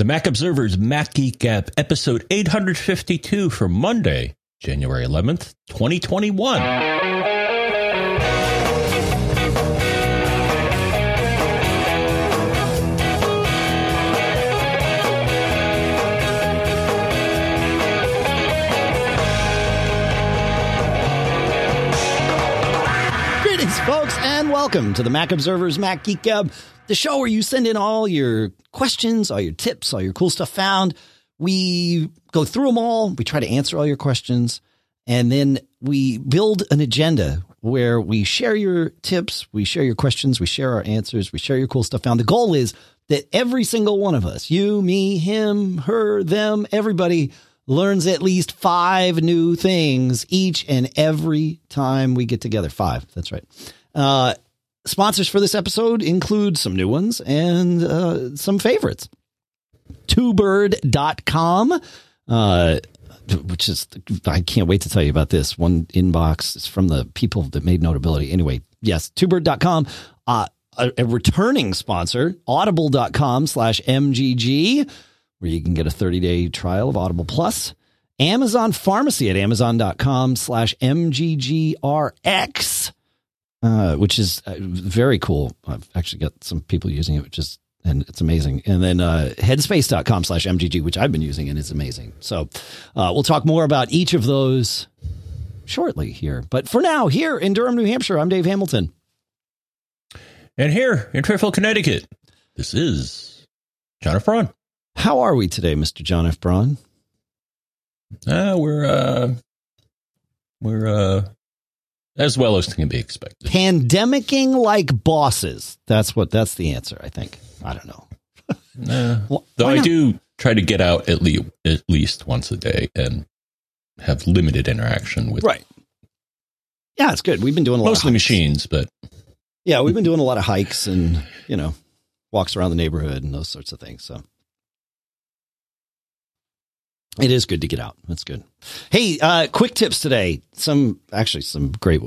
The Mac Observer's Mac Geek Gab, episode 852 for Monday, January 11th, 2021. Welcome to the Mac Observer's Mac Geek Gab, the show where you send in all your questions, all your tips, all your cool stuff found. We go through them all, we try to answer all your questions, and then we build an agenda where we share your tips, we share your questions, we share our answers, we share your cool stuff found. The goal is that every single one of us, you, me, him, her, them, everybody, learns at least five new things each and every time we get together. Five. That's right. Uh, sponsors for this episode include some new ones and uh, some favorites. TwoBird.com, uh, which is, I can't wait to tell you about this. One inbox is from the people that made notability. Anyway, yes, TwoBird.com. Uh, a, a returning sponsor, audible.com slash MGG where you can get a 30 day trial of Audible Plus. Amazon Pharmacy at amazon.com slash MGGRX, uh, which is uh, very cool. I've actually got some people using it, which is, and it's amazing. And then uh, headspace.com slash MGG, which I've been using and it's amazing. So uh, we'll talk more about each of those shortly here. But for now, here in Durham, New Hampshire, I'm Dave Hamilton. And here in Fairfield, Connecticut, this is John F. Braun. How are we today, Mr. John F. Braun? Uh, we're uh, we're uh, as well as can be expected. Pandemicking like bosses. That's what. That's the answer. I think. I don't know. nah. well, Though I do try to get out at least at least once a day and have limited interaction with. Right. Yeah, it's good. We've been doing a lot mostly machines, but yeah, we've been doing a lot of hikes and you know walks around the neighborhood and those sorts of things. So it is good to get out. That's good. Hey, uh, quick tips today. Some actually some great.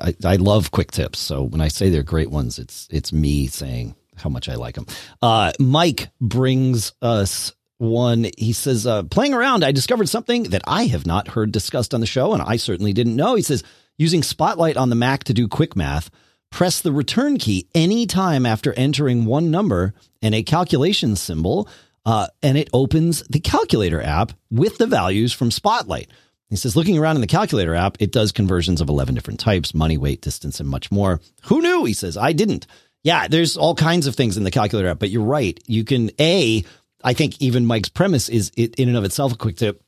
I, I love quick tips. So when I say they're great ones, it's it's me saying how much I like them. Uh, Mike brings us one. He says, uh, playing around, I discovered something that I have not heard discussed on the show, and I certainly didn't know. He says, using Spotlight on the Mac to do quick math, press the return key anytime after entering one number and a calculation symbol uh, and it opens the calculator app with the values from Spotlight. He says, looking around in the calculator app, it does conversions of 11 different types money, weight, distance, and much more. Who knew? He says, I didn't. Yeah, there's all kinds of things in the calculator app, but you're right. You can, A, I think even Mike's premise is in and of itself a quick tip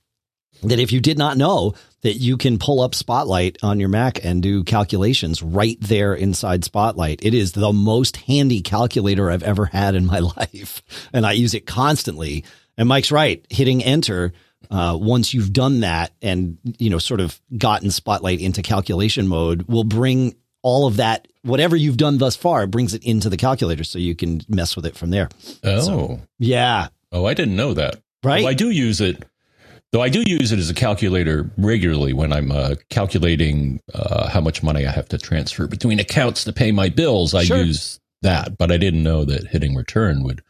that if you did not know that you can pull up Spotlight on your Mac and do calculations right there inside Spotlight. It is the most handy calculator I've ever had in my life. And I use it constantly. And Mike's right. Hitting enter, uh, once you've done that and, you know, sort of gotten Spotlight into calculation mode will bring all of that, whatever you've done thus far, brings it into the calculator so you can mess with it from there. Oh. So, yeah. Oh, I didn't know that. Right. Well, I do use it Though I do use it as a calculator regularly when I'm uh, calculating uh, how much money I have to transfer between accounts to pay my bills. I sure. use that, but I didn't know that hitting return would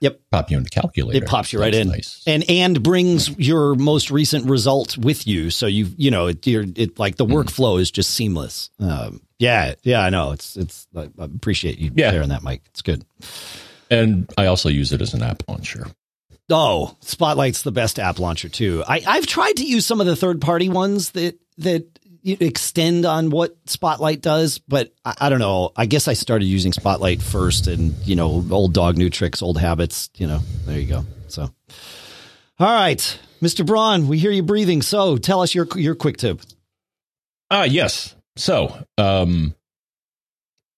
Yep. Pop you into calculator. It pops you right in. Nice. And and brings your most recent result with you. So you you know, it you're it like the mm. workflow is just seamless. Um, yeah, yeah, I know. It's it's I appreciate you yeah. sharing that, Mike. It's good. And I also use it as an app launcher. Oh, Spotlight's the best app launcher too. I, I've tried to use some of the third party ones that that extend on what Spotlight does, but I, I, don't know. I guess I started using Spotlight first, and you know, old dog, new tricks, old habits. You know, there you go. So, all right, Mister Braun, we hear you breathing. So, tell us your your quick tip. Ah, uh, yes. So, um,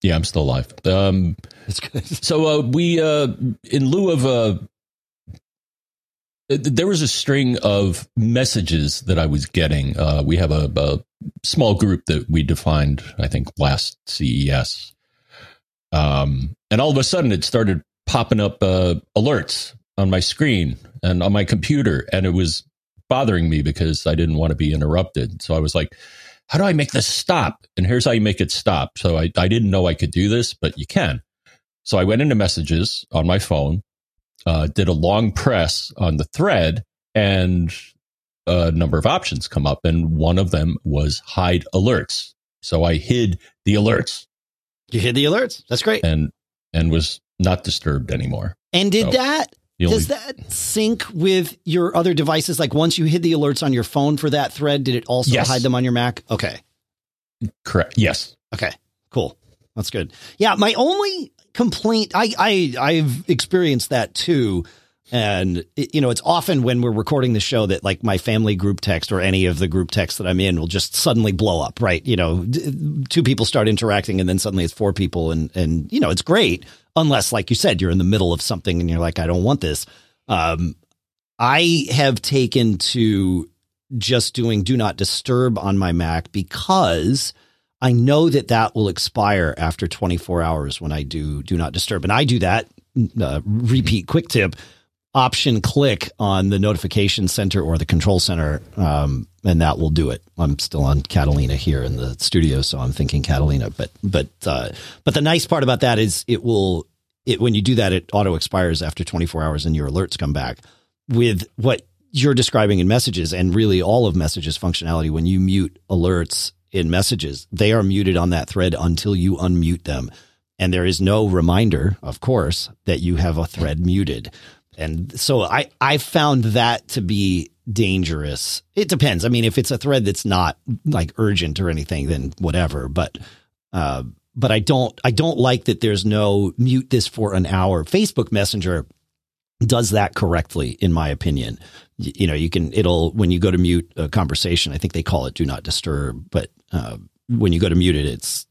yeah, I'm still alive. Um, That's good. So, uh, we uh, in lieu of uh there was a string of messages that I was getting. Uh, we have a, a, small group that we defined, I think, last CES. Um, and all of a sudden, it started popping up uh, alerts on my screen and on my computer. And it was bothering me because I didn't want to be interrupted. So I was like, how do I make this stop? And here's how you make it stop. So I, I didn't know I could do this, but you can. So I went into messages on my phone uh, did a long press on the thread, and a number of options come up, and one of them was hide alerts. So I hid the alerts. You hid the alerts. That's great. And and was not disturbed anymore. And did so that does that sync with your other devices? Like once you hid the alerts on your phone for that thread, did it also yes. hide them on your Mac? Okay. Correct. Yes. Okay. Cool. That's good. Yeah. My only complaint, I, I, I've experienced that too. And you know, it's often when we're recording the show that like my family group text or any of the group texts that I'm in will just suddenly blow up, right? You know, d- two people start interacting and then suddenly it's four people and, and, you know, it's great unless, like you said, you're in the middle of something and you're like, I don't want this. Um, I have taken to just doing do not disturb on my Mac because I know that that will expire after 24 hours when I do do not disturb. And I do that, uh, repeat quick tip, option click on the notification center or the control center, um, and that will do it. I'm still on Catalina here in the studio, so I'm thinking Catalina. But but uh, but the nice part about that is it will it when you do that, it auto expires after 24 hours, and your alerts come back with what you're describing in messages and really all of messages functionality. When you mute alerts in messages, they are muted on that thread until you unmute them. And there is no reminder, of course, that you have a thread muted. And so I, I found that to be dangerous. It depends. I mean, if it's a thread that's not like urgent or anything, then whatever. But, uh, but I don't, I don't like that there's no mute this for an hour. Facebook Messenger does that correctly, in my opinion. You, know, you can, it'll, when you go to mute a conversation, I think they call it do not disturb, but, uh, when you go to mute it, it's,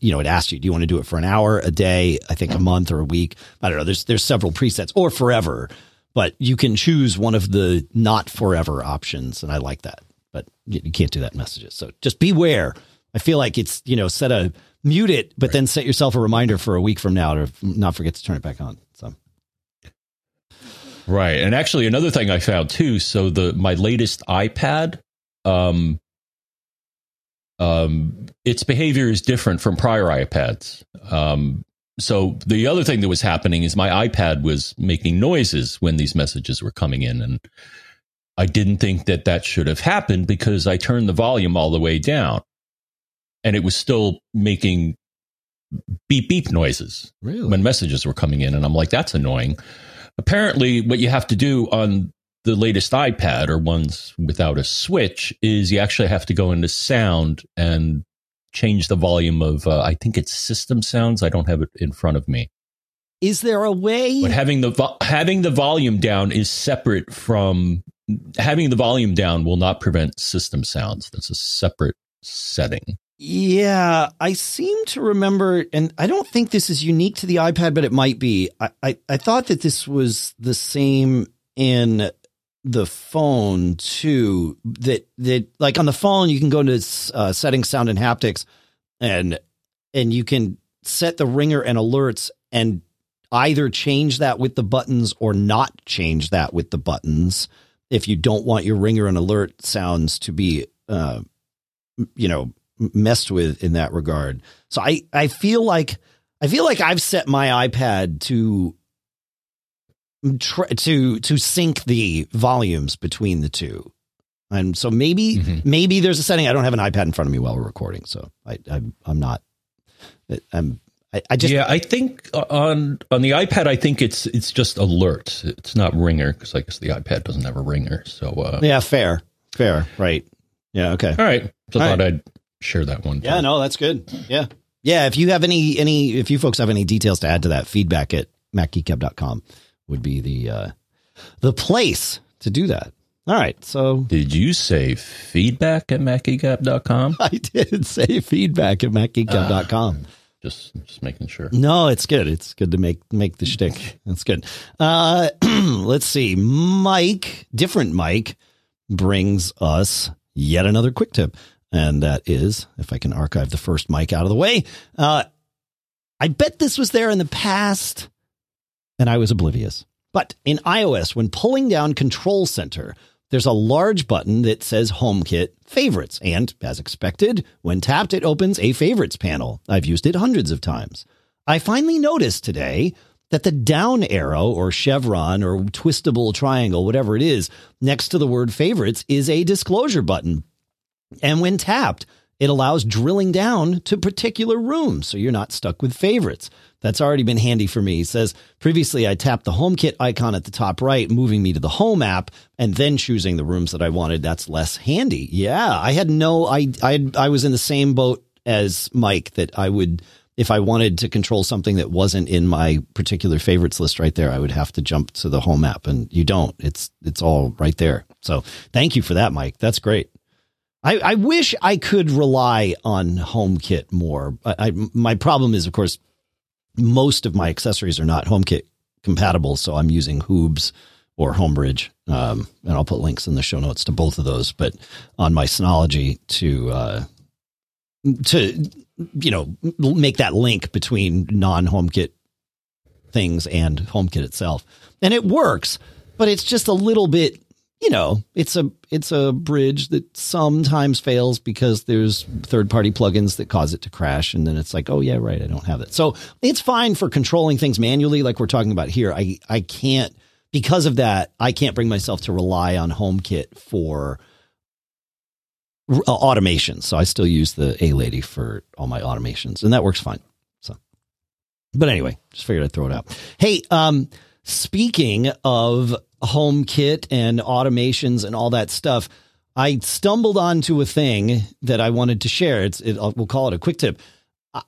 you know, it asks you, do you want to do it for an hour, a day, I think a month or a week? I don't know. There's, there's several presets or forever, but you can choose one of the not forever options. And I like that, but you can't do that in messages. So just beware. I feel like it's, you know, set a mute it, but right. then set yourself a reminder for a week from now to not forget to turn it back on. Right. And actually another thing I found too, so the my latest iPad um um its behavior is different from prior iPads. Um so the other thing that was happening is my iPad was making noises when these messages were coming in and I didn't think that that should have happened because I turned the volume all the way down and it was still making beep beep noises really? when messages were coming in and I'm like that's annoying apparently what you have to do on the latest iPad or ones without a switch is you actually have to go into sound and change the volume of uh, I think it's system sounds. I don't have it in front of me. Is there a way? But having the vo- having the volume down is separate from having the volume down will not prevent system sounds. That's a separate setting. Yeah, I seem to remember, and I don't think this is unique to the iPad, but it might be. I, I, I thought that this was the same in the phone too. That that like on the phone, you can go into uh, settings, sound, and haptics, and and you can set the ringer and alerts, and either change that with the buttons or not change that with the buttons if you don't want your ringer and alert sounds to be, uh, you know messed with in that regard. So I, I feel like I feel like I've set my iPad to to to sync the volumes between the two. And so maybe mm-hmm. maybe there's a setting. I don't have an iPad in front of me while we're recording, so I, I am not. I'm. I, I, just yeah. I think on on the iPad, I think it's it's just alert. It's not ringer because I guess the iPad doesn't have a ringer. So uh, yeah, fair, fair, right. Yeah. Okay. All right. So All thought right. I'd share that one. Yeah, no, that's good. Yeah. Yeah. If you have any, any, if you folks have any details to add to that, feedback at macgeekgab.com would be the, uh, the place to do that. All right. So did you say feedback at macgeekgab.com? I did say feedback at macgeekgab.com. Uh, just, just making sure. No, it's good. It's good to make, make the shtick. That's good. Uh, let's see. Mike, different Mike brings us yet another quick tip and that is, if I can archive the first mic out of the way, uh, I bet this was there in the past, and I was oblivious. But in iOS, when pulling down Control Center, there's a large button that says HomeKit Favorites, and as expected, when tapped, it opens a Favorites panel. I've used it hundreds of times. I finally noticed today that the down arrow or chevron or twistable triangle, whatever it is, next to the word favorites is a disclosure button. And when tapped, it allows drilling down to particular rooms so you're not stuck with favorites. That's already been handy for me. He says previously I tapped the HomeKit icon at the top right, moving me to the home app and then choosing the rooms that I wanted. That's less handy. Yeah, I had no I I I was in the same boat as Mike that I would if I wanted to control something that wasn't in my particular favorites list right there, I would have to jump to the home app and you don't. It's it's all right there. So, thank you for that, Mike. That's great. I, I wish I could rely on HomeKit more. I, I, my problem is, of course, most of my accessories are not HomeKit compatible, so I'm using Hoobs or Homebridge, um, and I'll put links in the show notes to both of those. But on my Synology to uh, to you know make that link between non HomeKit things and HomeKit itself, and it works, but it's just a little bit you know, it's a it's a bridge that sometimes fails because there's third party plugins that cause it to crash, and then it's like, oh yeah, right, I don't have it. So it's fine for controlling things manually, like we're talking about here. I I can't because of that. I can't bring myself to rely on HomeKit for uh, automation. So I still use the A Lady for all my automations, and that works fine. So, but anyway, just figured I'd throw it out. Hey, um, speaking of HomeKit and automations and all that stuff, I stumbled onto a thing that I wanted to share. It's it, we'll call it a quick tip. Uh,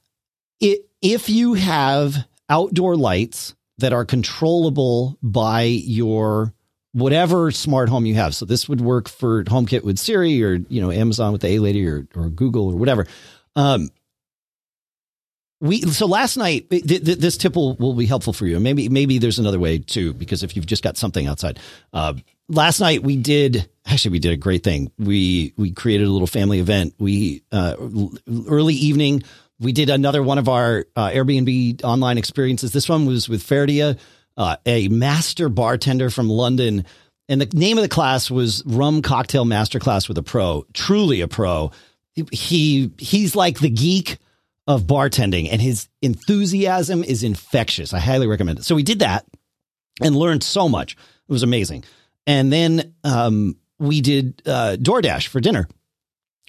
it, if you have outdoor lights that are controllable by your whatever smart home you have. So this would work for HomeKit with Siri or you know Amazon with the A Lady or or Google or whatever. Um, we so last night th- th- this tip will, will be helpful for you. Maybe maybe there's another way too because if you've just got something outside. Uh, last night we did actually we did a great thing. We we created a little family event. We uh, early evening we did another one of our uh, Airbnb online experiences. This one was with Ferdia, uh, a master bartender from London. And the name of the class was Rum Cocktail Masterclass with a Pro, truly a pro. He he's like the geek of bartending and his enthusiasm is infectious. I highly recommend it. So we did that and learned so much. It was amazing. And then um, we did uh, DoorDash for dinner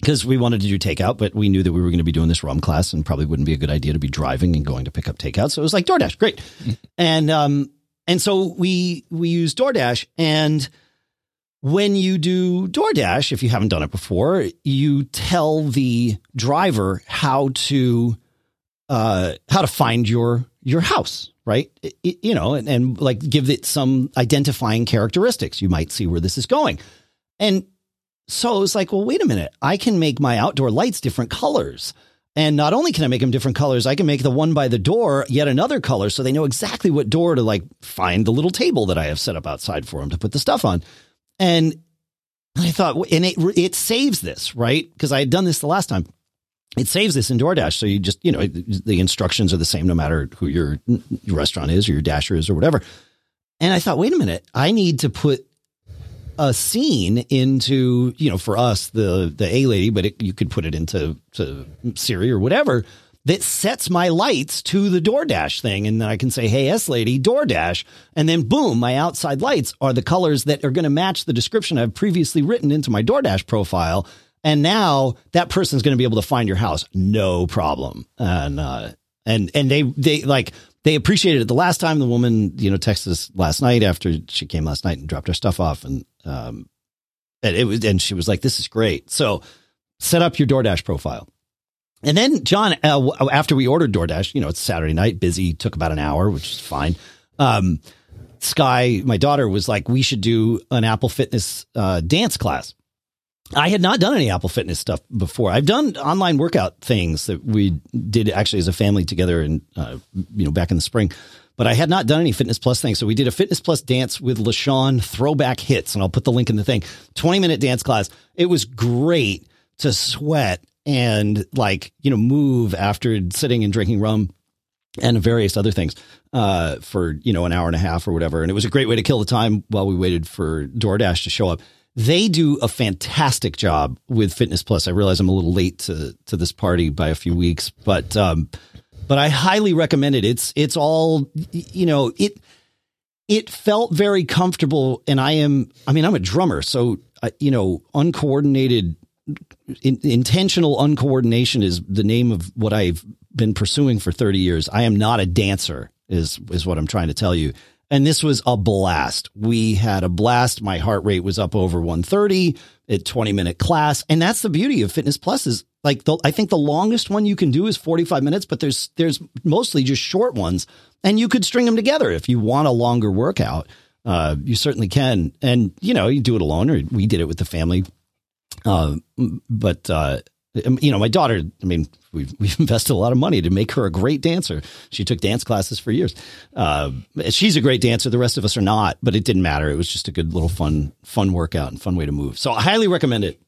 because we wanted to do takeout, but we knew that we were going to be doing this rum class and probably wouldn't be a good idea to be driving and going to pick up takeout. So it was like DoorDash, great. and um, and so we we used DoorDash and when you do DoorDash, if you haven't done it before, you tell the driver how to uh, how to find your your house, right? It, you know, and, and like give it some identifying characteristics. You might see where this is going, and so it's like, well, wait a minute, I can make my outdoor lights different colors. And not only can I make them different colors, I can make the one by the door yet another color so they know exactly what door to like find the little table that I have set up outside for them to put the stuff on. And I thought, and it it saves this right because I had done this the last time. It saves this in DoorDash, so you just you know the instructions are the same no matter who your, restaurant is or your dasher is or whatever. And I thought, wait a minute, I need to put a scene into you know for us the the A lady, but it, you could put it into to Siri or whatever that sets my lights to the DoorDash thing. And then I can say, Hey, S lady, DoorDash. And then boom, my outside lights are the colors that are going to match the description I've previously written into my DoorDash profile. And now that person's going to be able to find your house. No problem. And, uh, and, and they, they like, they appreciated it the last time the woman, you know, texted us last night after she came last night and dropped her stuff off. And, um, and it was, and she was like, this is great. So set up your DoorDash profile and then John, uh, after we ordered DoorDash, you know, it's Saturday night, busy, took about an hour, which is fine. Um, Sky, my daughter, was like, we should do an Apple Fitness uh, dance class. I had not done any Apple Fitness stuff before. I've done online workout things that we did actually as a family together, and uh, you know, back in the spring. But I had not done any Fitness Plus things, so we did a Fitness Plus dance with LaShawn Throwback Hits, and I'll put the link in the thing. Twenty minute dance class. It was great to sweat and like, you know, move after sitting and drinking rum and various other things uh, for, you know, an hour and a half or whatever. And it was a great way to kill the time while we waited for DoorDash to show up. They do a fantastic job with Fitness Plus. I realize I'm a little late to to this party by a few weeks, but um, but I highly recommend it. It's it's all you know it it felt very comfortable, and I am I mean I'm a drummer, so uh, you know uncoordinated in, intentional uncoordination is the name of what I've been pursuing for 30 years. I am not a dancer is is what I'm trying to tell you. And this was a blast. We had a blast. My heart rate was up over 130 at 20 minute class. And that's the beauty of Fitness Plus is like the, I think the longest one you can do is 45 minutes, but there's there's mostly just short ones and you could string them together if you want a longer workout. Uh, you certainly can. And you know, you do it alone or we did it with the family. Uh, but uh, um, you know, my daughter, I mean, we've, we've invested a lot of money to make her a great dancer. She took dance classes for years. Uh, she's a great dancer. The rest of us are not, but it didn't matter. It was just a good little fun, fun workout and fun way to move. So I highly recommend it.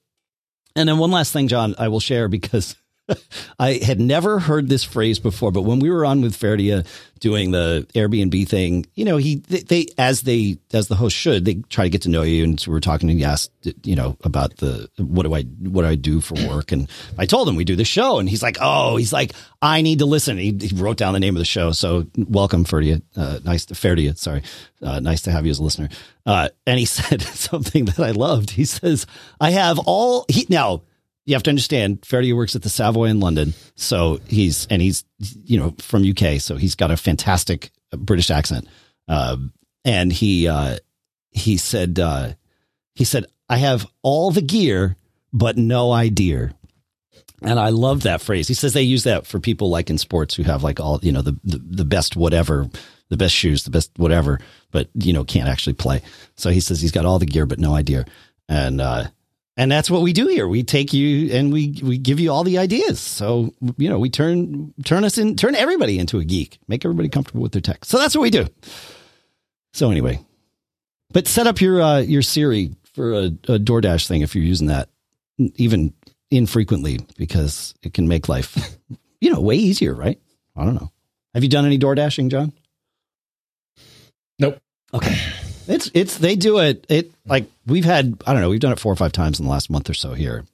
And then one last thing, John, I will share because I had never heard this phrase before, but when we were on with Ferdia doing the Airbnb thing, you know, he they, they, as they as the host should, they try to get to know you, and so we are talking and he asked, you know, about the what do I what do I do for work, and I told him we do the show, and he's like, oh, he's like, I need to listen. He, he wrote down the name of the show, so welcome Ferdia, uh, nice to Ferdia, sorry, uh, nice to have you as a listener. Uh, and he said something that I loved. He says, I have all he now you have to understand Ferdy works at the Savoy in London. So he's, and he's, you know, from UK. So he's got a fantastic British accent. Uh, and he, uh, he said, uh, he said, I have all the gear, but no idea. And I love that phrase. He says they use that for people like in sports who have like all, you know, the, the, the best whatever, the best shoes, the best whatever, but, you know, can't actually play. So he says he's got all the gear, but no idea. And, uh, and that's what we do here. We take you and we we give you all the ideas. So you know, we turn turn us in, turn everybody into a geek, make everybody comfortable with their tech. So that's what we do. So anyway, but set up your uh, your Siri for a, a DoorDash thing if you're using that, even infrequently, because it can make life, you know, way easier. Right? I don't know. Have you done any door dashing, John? Nope. Okay. It's it's they do it it like we've had I don't know we've done it four or five times in the last month or so here,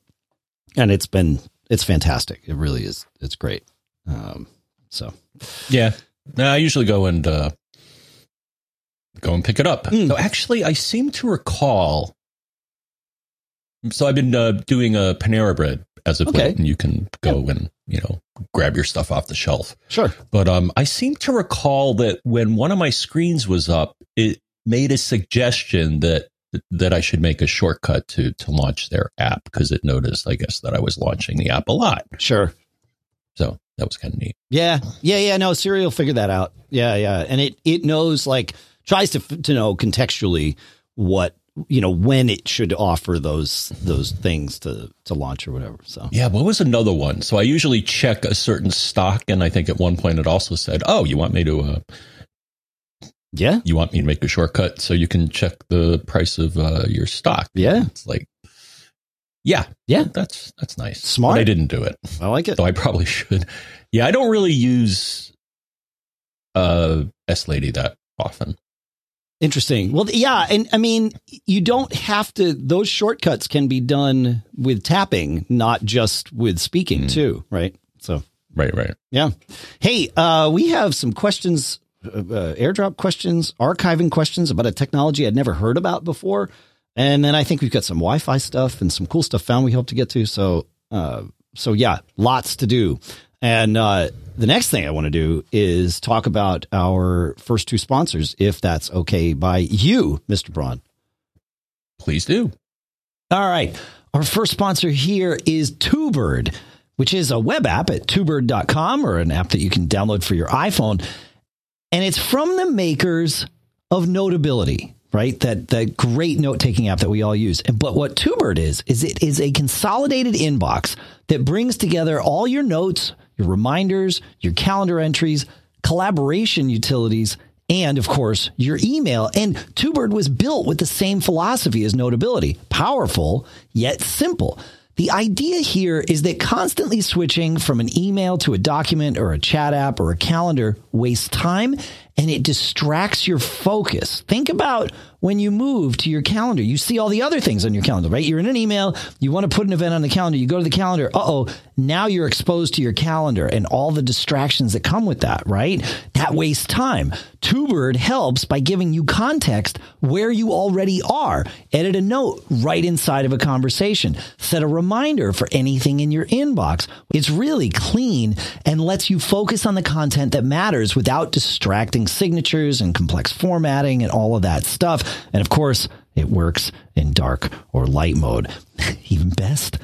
and it's been it's fantastic. It really is. It's great. Um, so yeah, no, I usually go and uh, go and pick it up. Mm. So actually, I seem to recall. So I've been uh, doing a Panera bread as of okay. late, and you can go yeah. and you know grab your stuff off the shelf. Sure. But um, I seem to recall that when one of my screens was up, it made a suggestion that that I should make a shortcut to to launch their app because it noticed, I guess, that I was launching the app a lot. Sure. So that was kind of neat. Yeah, yeah, yeah. No, Siri will figure that out. Yeah, yeah, and it it knows like tries to to know contextually what you know when it should offer those those things to to launch or whatever. So yeah, what was another one? So I usually check a certain stock, and I think at one point it also said, "Oh, you want me to." Uh, yeah. You want me to make a shortcut so you can check the price of uh, your stock. Yeah. It's like, yeah. Yeah. That's, that's nice. Smart. But I didn't do it. I like it. Though I probably should. Yeah. I don't really use uh, S Lady that often. Interesting. Well, yeah. And I mean, you don't have to, those shortcuts can be done with tapping, not just with speaking, mm. too. Right. So, right, right. Yeah. Hey, uh, we have some questions uh, airdrop questions, archiving questions about a technology I'd never heard about before. And then I think we've got some Wi-Fi stuff and some cool stuff found we hope to get to. So, uh, so yeah, lots to do. And uh, the next thing I want to do is talk about our first two sponsors, if that's okay by you, Mr. Braun. Please do. All right. Our first sponsor here is TwoBird, which is a web app at twobird.com or an app that you can download for your iPhone and it's from the makers of Notability, right? That that great note taking app that we all use. But what TwoBird is is it is a consolidated inbox that brings together all your notes, your reminders, your calendar entries, collaboration utilities, and of course your email. And TwoBird was built with the same philosophy as Notability: powerful yet simple. The idea here is that constantly switching from an email to a document or a chat app or a calendar wastes time and it distracts your focus. Think about when you move to your calendar, you see all the other things on your calendar, right? You're in an email, you want to put an event on the calendar, you go to the calendar, uh oh, now you're exposed to your calendar and all the distractions that come with that, right? That wastes time. TwoBird helps by giving you context where you already are. Edit a note right inside of a conversation. Set a reminder for anything in your inbox. It's really clean and lets you focus on the content that matters without distracting signatures and complex formatting and all of that stuff. And of course, it works in dark or light mode. Even best,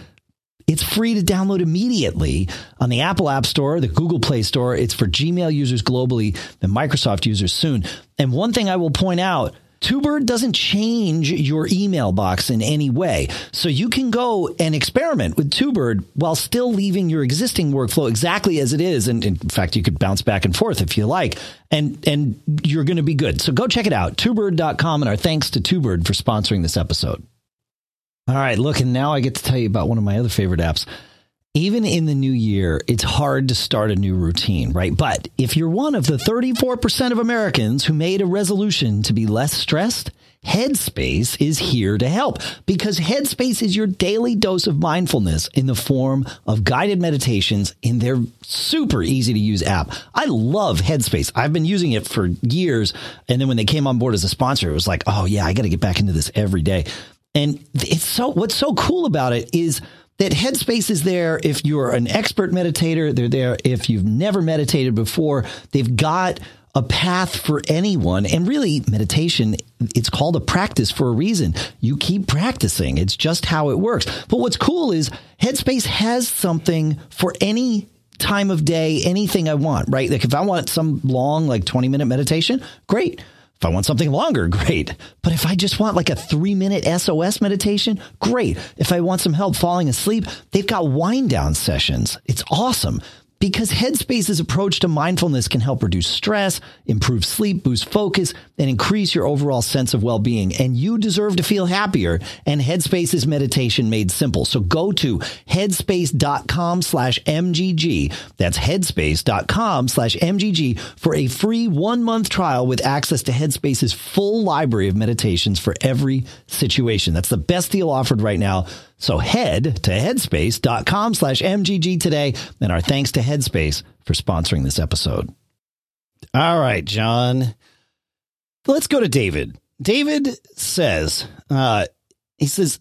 it's free to download immediately on the Apple App Store, the Google Play Store. It's for Gmail users globally and Microsoft users soon. And one thing I will point out TwoBird doesn't change your email box in any way. So you can go and experiment with TwoBird while still leaving your existing workflow exactly as it is. And in fact, you could bounce back and forth if you like. And and you're going to be good. So go check it out, twobird.com. And our thanks to TwoBird for sponsoring this episode. All right, look, and now I get to tell you about one of my other favorite apps even in the new year, it's hard to start a new routine, right? But if you're one of the 34% of Americans who made a resolution to be less stressed, Headspace is here to help because Headspace is your daily dose of mindfulness in the form of guided meditations in their super easy to use app. I love Headspace. I've been using it for years. And then when they came on board as a sponsor, it was like, oh yeah, I got to get back into this every day. And it's so, what's so cool about it is that Headspace is there if you're an expert meditator. They're there if you've never meditated before. They've got a path for anyone. And really, meditation, it's called a practice for a reason. You keep practicing. It's just how it works. But what's cool is Headspace has something for any time of day, anything I want, right? Like if I want some long, like 20 minute meditation, great. If I want something longer, great. But if I just want like a three minute SOS meditation, great. If I want some help falling asleep, they've got wind down sessions. It's awesome because Headspace's approach to mindfulness can help reduce stress, improve sleep, boost focus, and increase your overall sense of well-being. And you deserve to feel happier. And Headspace's meditation made simple. So go to headspace.com slash MGG. That's headspace.com slash MGG for a free one month trial with access to Headspace's full library of meditations for every situation. That's the best deal offered right now. So head to headspace.com slash MGG today. And our thanks to Headspace for sponsoring this episode. All right, John. Let's go to David. David says, uh, he says,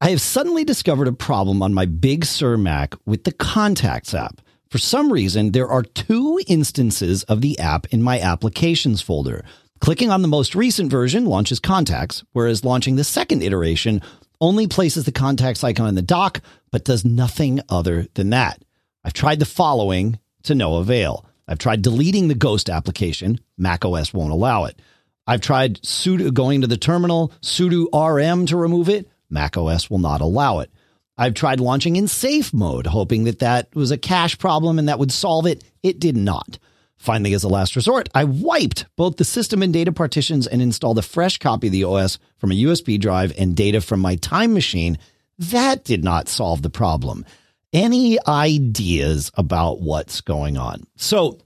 I have suddenly discovered a problem on my Big Sur Mac with the Contacts app. For some reason, there are two instances of the app in my applications folder. Clicking on the most recent version launches Contacts, whereas launching the second iteration only places the contacts icon in the dock, but does nothing other than that. I've tried the following to no avail. I've tried deleting the Ghost application. macOS won't allow it. I've tried sudo going to the terminal, sudo rm to remove it. macOS will not allow it. I've tried launching in safe mode, hoping that that was a cache problem and that would solve it. It did not. Finally, as a last resort, I wiped both the system and data partitions and installed a fresh copy of the OS from a USB drive and data from my time machine. That did not solve the problem. Any ideas about what's going on? So,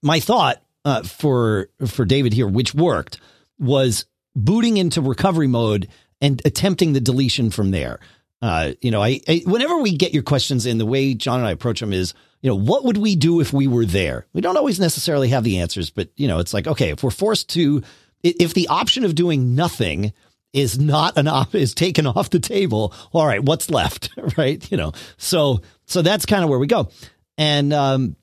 my thought uh, for for David here, which worked, was booting into recovery mode and attempting the deletion from there. Uh, you know, I, I whenever we get your questions in, the way John and I approach them is you know, what would we do if we were there? We don't always necessarily have the answers, but you know, it's like, okay, if we're forced to, if the option of doing nothing is not an op is taken off the table, all right, what's left? right. You know, so, so that's kind of where we go. And, um,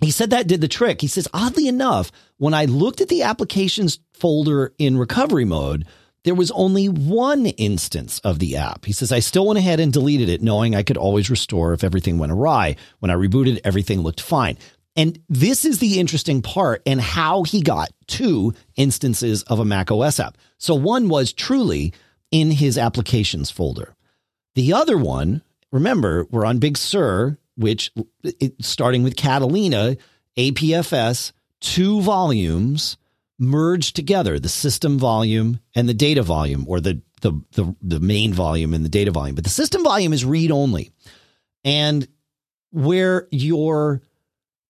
he said that did the trick. He says, oddly enough, when I looked at the applications folder in recovery mode, there was only one instance of the app. He says, I still went ahead and deleted it, knowing I could always restore if everything went awry. When I rebooted, everything looked fine. And this is the interesting part and how he got two instances of a Mac OS app. So one was truly in his applications folder. The other one, remember, we're on Big Sur, which starting with Catalina, APFS, two volumes merge together the system volume and the data volume or the, the, the, the main volume and the data volume. But the system volume is read only. And where your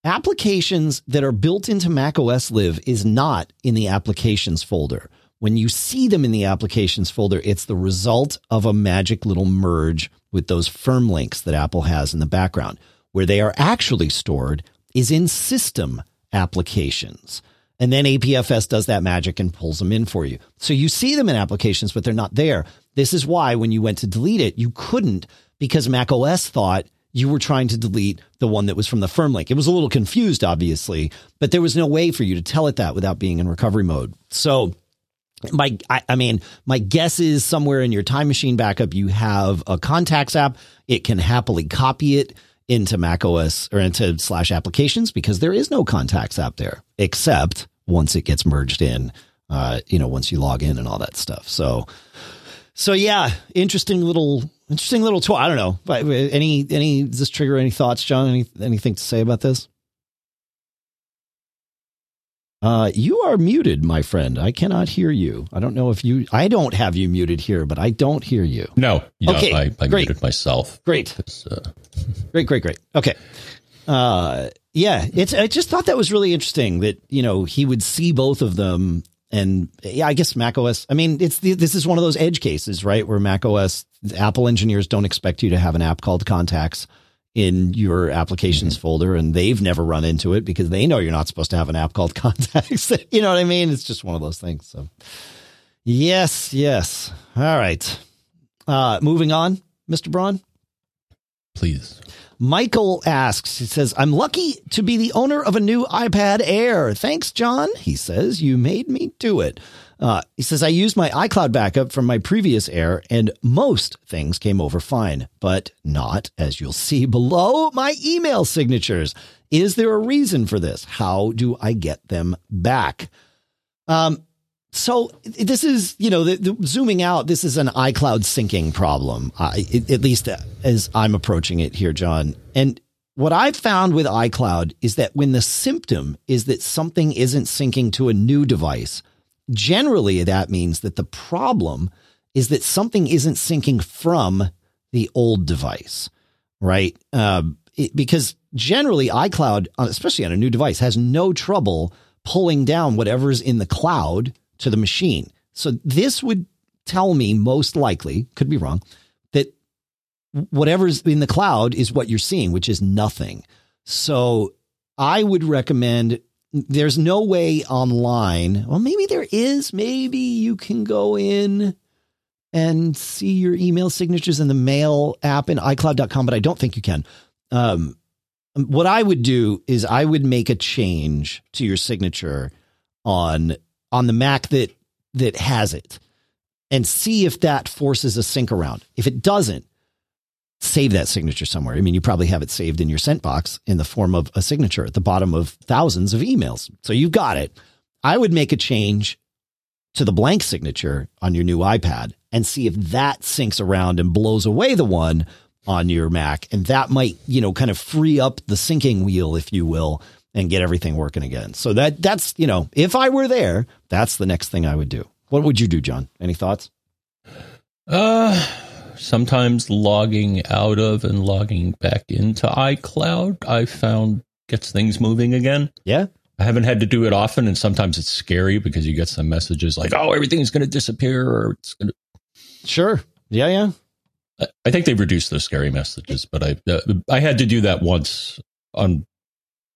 applications that are built into macOS Live is not in the applications folder. When you see them in the applications folder, it's the result of a magic little merge with those firm links that Apple has in the background. Where they are actually stored is in system applications. And then APFS does that magic and pulls them in for you. So you see them in applications, but they're not there. This is why when you went to delete it, you couldn't because Mac OS thought you were trying to delete the one that was from the firm link. It was a little confused, obviously, but there was no way for you to tell it that without being in recovery mode. So my, I, I mean, my guess is somewhere in your time machine backup, you have a contacts app. It can happily copy it into Mac OS or into slash applications because there is no contacts app there except once it gets merged in, uh, you know, once you log in and all that stuff. So, so yeah, interesting little, interesting little tool. I don't know, but any, any, does this trigger any thoughts, John? Any, anything to say about this? Uh, you are muted, my friend. I cannot hear you. I don't know if you, I don't have you muted here, but I don't hear you. No, no okay, I, I great. muted myself. Great. Uh... Great, great, great. Okay. Uh, yeah, it's, I just thought that was really interesting that, you know, he would see both of them and yeah, I guess Mac OS. I mean, it's the, this is one of those edge cases, right? Where Mac OS, Apple engineers don't expect you to have an app called Contacts in your applications mm-hmm. folder, and they've never run into it because they know you're not supposed to have an app called Contacts. you know what I mean? It's just one of those things. So, yes, yes. All right. Uh, moving on, Mr. Braun. Please. Michael asks, he says, I'm lucky to be the owner of a new iPad Air. Thanks, John. He says, You made me do it. Uh, he says, I used my iCloud backup from my previous Air and most things came over fine, but not, as you'll see below, my email signatures. Is there a reason for this? How do I get them back? Um, so this is, you know, the, the, zooming out, this is an iCloud syncing problem, uh, it, at least as I'm approaching it here, John. And what I've found with iCloud is that when the symptom is that something isn't syncing to a new device, generally that means that the problem is that something isn't syncing from the old device, right? Uh, it, because generally iCloud, especially on a new device, has no trouble pulling down whatever's in the cloud to the machine. So this would tell me most likely, could be wrong, that whatever's in the cloud is what you're seeing, which is nothing. So I would recommend there's no way online. Well, maybe there is. Maybe you can go in and see your email signatures in the mail app in iCloud.com, but I don't think you can. Um, what I would do is I would make a change to your signature on on the Mac that that has it and see if that forces a sync around. If it doesn't, save that signature somewhere. I mean, you probably have it saved in your sent box in the form of a signature at the bottom of thousands of emails. So you've got it. I would make a change to the blank signature on your new iPad and see if that syncs around and blows away the one on your Mac. And that might, you know, kind of free up the syncing wheel, if you will, and get everything working again. So that that's, you know, if I were there, that's the next thing I would do. What would you do, John? Any thoughts? Uh sometimes logging out of and logging back into iCloud, I found gets things moving again. Yeah. I haven't had to do it often, and sometimes it's scary because you get some messages like, "Oh, everything's going to disappear," or "It's going to." Sure. Yeah. Yeah. I think they've reduced those scary messages, but I uh, I had to do that once on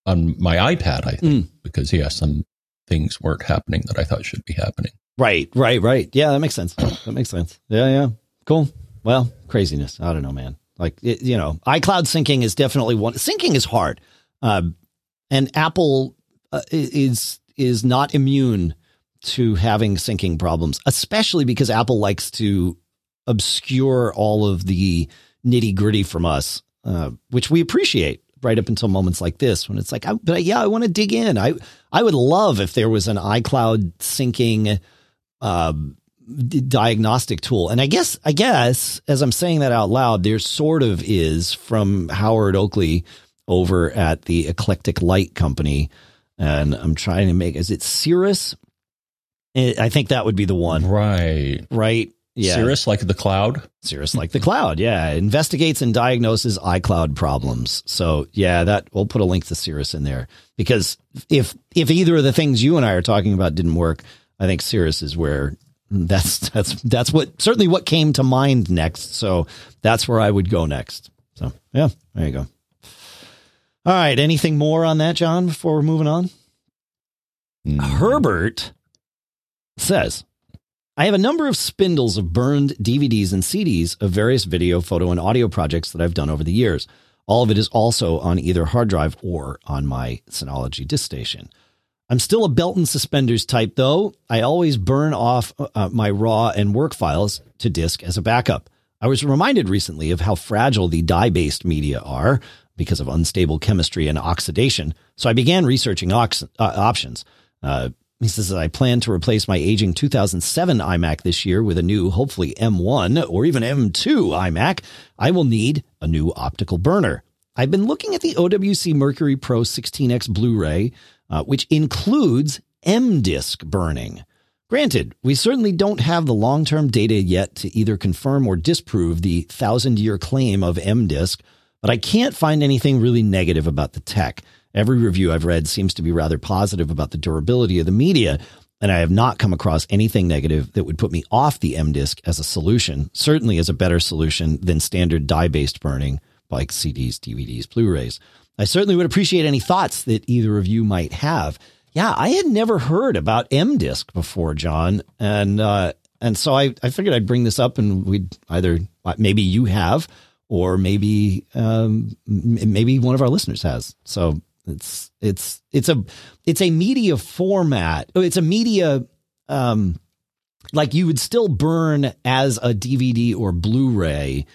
on my iPad. I think mm. because yeah, some things weren't happening that I thought should be happening. Right. Right. Right. Yeah, that makes sense. That makes sense. Yeah. Yeah. Cool. Well, craziness. I don't know, man. Like, it, you know, iCloud syncing is definitely one. Syncing is hard. Uh, and Apple uh, is, is not immune to having syncing problems, especially because Apple likes to obscure all of the nitty gritty from us, uh, which we appreciate right up until moments like this when it's like, I, but yeah, I want to dig in. I, I would love if there was an iCloud syncing, um, diagnostic tool. And I guess, I guess as I'm saying that out loud, there sort of is from Howard Oakley over at the Eclectic Light Company. And I'm trying to make, is it Cirrus? Eh, I think that would be the one. Right. Right. Yeah. Cirrus, like the cloud. Cirrus like the cloud. Yeah. Investigates and diagnoses iCloud problems. So yeah, that we'll put a link to Cirrus in there because if, if either of the things you and I are talking about didn't work, I think Cirrus is where that's, that's, that's what certainly what came to mind next. So that's where I would go next. So yeah, there you go. All right. Anything more on that, John, before we're moving on? Mm. Herbert says, I have a number of spindles of burned DVDs and CDs of various video, photo, and audio projects that I've done over the years. All of it is also on either hard drive or on my Synology disk station. I'm still a belt and suspenders type, though. I always burn off uh, my raw and work files to disk as a backup. I was reminded recently of how fragile the dye based media are because of unstable chemistry and oxidation, so I began researching ox- uh, options. Uh, he says that I plan to replace my aging 2007 iMac this year with a new, hopefully M1 or even M2 iMac. I will need a new optical burner. I've been looking at the OWC Mercury Pro 16X Blu-ray, uh, which includes M-Disc burning. Granted, we certainly don't have the long-term data yet to either confirm or disprove the thousand-year claim of M-Disc, but I can't find anything really negative about the tech. Every review I've read seems to be rather positive about the durability of the media, and I have not come across anything negative that would put me off the M-Disc as a solution, certainly as a better solution than standard dye based burning like CDs, DVDs, Blu rays. I certainly would appreciate any thoughts that either of you might have. Yeah, I had never heard about M-Disc before, John, and uh, and so I, I figured I'd bring this up, and we'd either maybe you have, or maybe um, maybe one of our listeners has. So it's it's it's a it's a media format. Oh, it's a media um like you would still burn as a DVD or Blu-ray,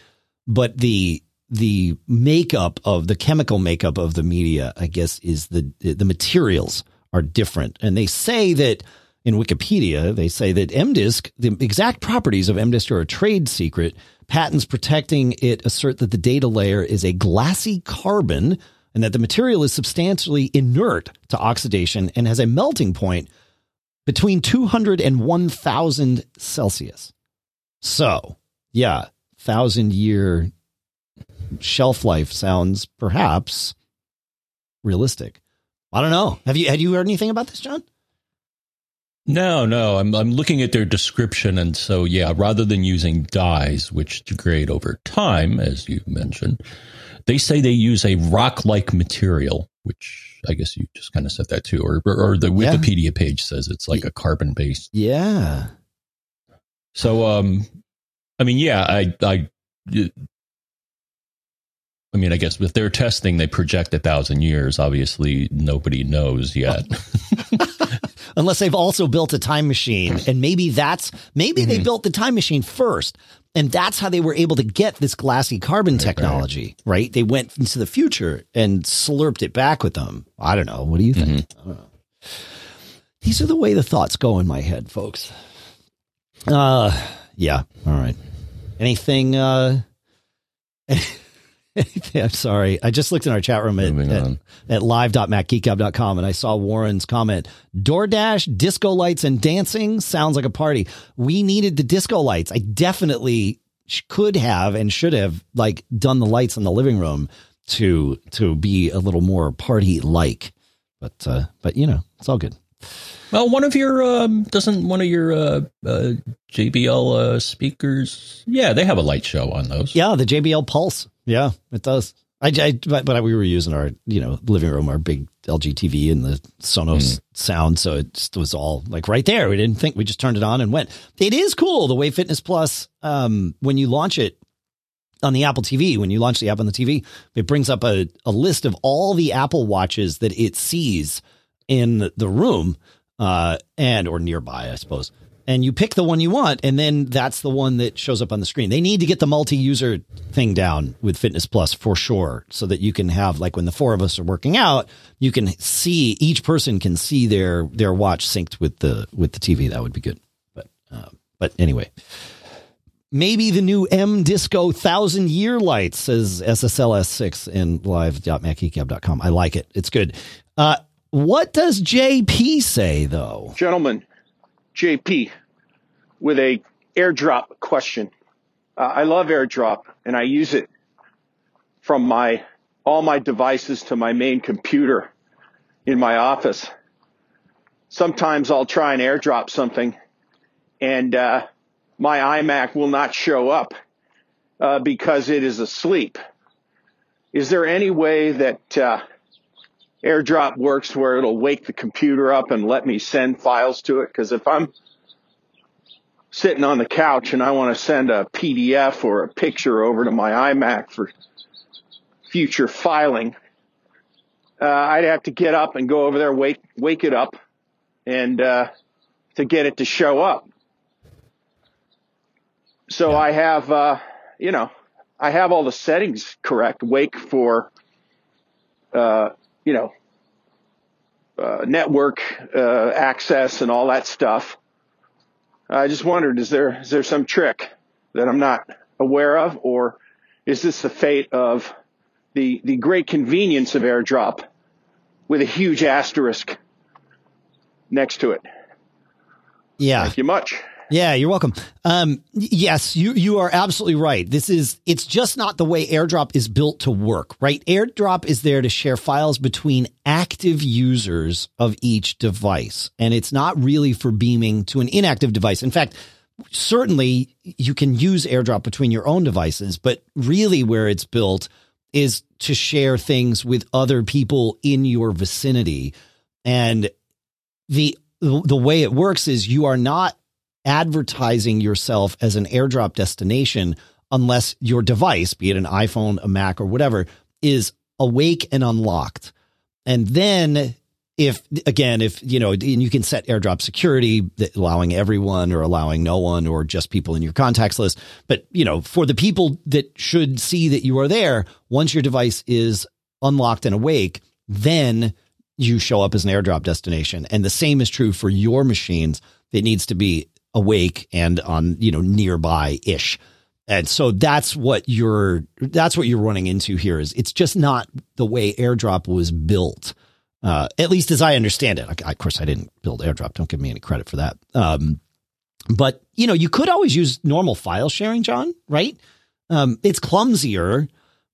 but the the makeup of the chemical makeup of the media, I guess, is the the materials are different. And they say that in Wikipedia, they say that M-Disc, the exact properties of M-Disc are a trade secret. Patents protecting it assert that the data layer is a glassy carbon and that the material is substantially inert to oxidation and has a melting point between 200 and 1000 Celsius. So, yeah, thousand year shelf life sounds perhaps realistic. I don't know. Have you had you heard anything about this, John? No, no. I'm I'm looking at their description, and so yeah, rather than using dyes, which degrade over time, as you mentioned, they say they use a rock-like material, which I guess you just kind of said that too, or or the Wikipedia yeah. page says it's like a carbon-based. Yeah. So, um, I mean, yeah, I, I, I mean, I guess with their testing, they project a thousand years. Obviously, nobody knows yet. Unless they've also built a time machine, and maybe that's maybe mm-hmm. they built the time machine first, and that's how they were able to get this glassy carbon right, technology, right. right. They went into the future and slurped it back with them. I don't know. What do you think? Mm-hmm. These are the way the thoughts go in my head, folks. Uh, yeah. All right. Anything, uh, I'm sorry. I just looked in our chat room at, at, at live.macgeekgab.com and I saw Warren's comment. DoorDash, disco lights and dancing sounds like a party. We needed the disco lights. I definitely could have and should have like done the lights in the living room to to be a little more party like. But uh but you know, it's all good. Well, one of your um, doesn't one of your uh, uh, JBL uh, speakers? Yeah, they have a light show on those. Yeah, the JBL Pulse. Yeah, it does. I, I but, but we were using our you know living room, our big LG TV and the Sonos mm. sound, so it was all like right there. We didn't think we just turned it on and went. It is cool the way Fitness Plus um, when you launch it on the Apple TV, when you launch the app on the TV, it brings up a, a list of all the Apple watches that it sees in the room uh, and or nearby, I suppose. And you pick the one you want, and then that's the one that shows up on the screen. They need to get the multi-user thing down with Fitness Plus for sure, so that you can have like when the four of us are working out, you can see each person can see their their watch synced with the with the TV. That would be good. But uh, but anyway, maybe the new M Disco Thousand Year Light says SSLS6 in live.macgeekgab.com. I like it. It's good. Uh, what does JP say, though? Gentlemen, JP with a AirDrop question. Uh, I love AirDrop and I use it from my all my devices to my main computer in my office. Sometimes I'll try and AirDrop something and uh, my iMac will not show up uh, because it is asleep. Is there any way that uh, AirDrop works where it'll wake the computer up and let me send files to it? Because if I'm sitting on the couch and I want to send a PDF or a picture over to my iMac for future filing, uh, I'd have to get up and go over there, wake wake it up, and uh, to get it to show up. So yeah. I have, uh, you know, I have all the settings correct. Wake for, uh, you know, uh, network uh, access and all that stuff. I just wondered, is there is there some trick that I'm not aware of, or is this the fate of the the great convenience of AirDrop with a huge asterisk next to it? Yeah. Thank you much. Yeah, you're welcome. Um, yes, you you are absolutely right. This is it's just not the way AirDrop is built to work, right? AirDrop is there to share files between active users of each device, and it's not really for beaming to an inactive device. In fact, certainly you can use AirDrop between your own devices, but really where it's built is to share things with other people in your vicinity. And the the way it works is you are not advertising yourself as an airdrop destination unless your device, be it an iPhone, a Mac, or whatever, is awake and unlocked. And then if again, if you know, and you can set airdrop security, allowing everyone or allowing no one or just people in your contacts list. But you know, for the people that should see that you are there, once your device is unlocked and awake, then you show up as an airdrop destination. And the same is true for your machines. It needs to be awake and on, you know, nearby ish. And so that's what you're that's what you're running into here is it's just not the way airdrop was built. Uh, at least as I understand it. I, of course, I didn't build airdrop. Don't give me any credit for that. Um, but you know, you could always use normal file sharing, John, right? Um, it's clumsier,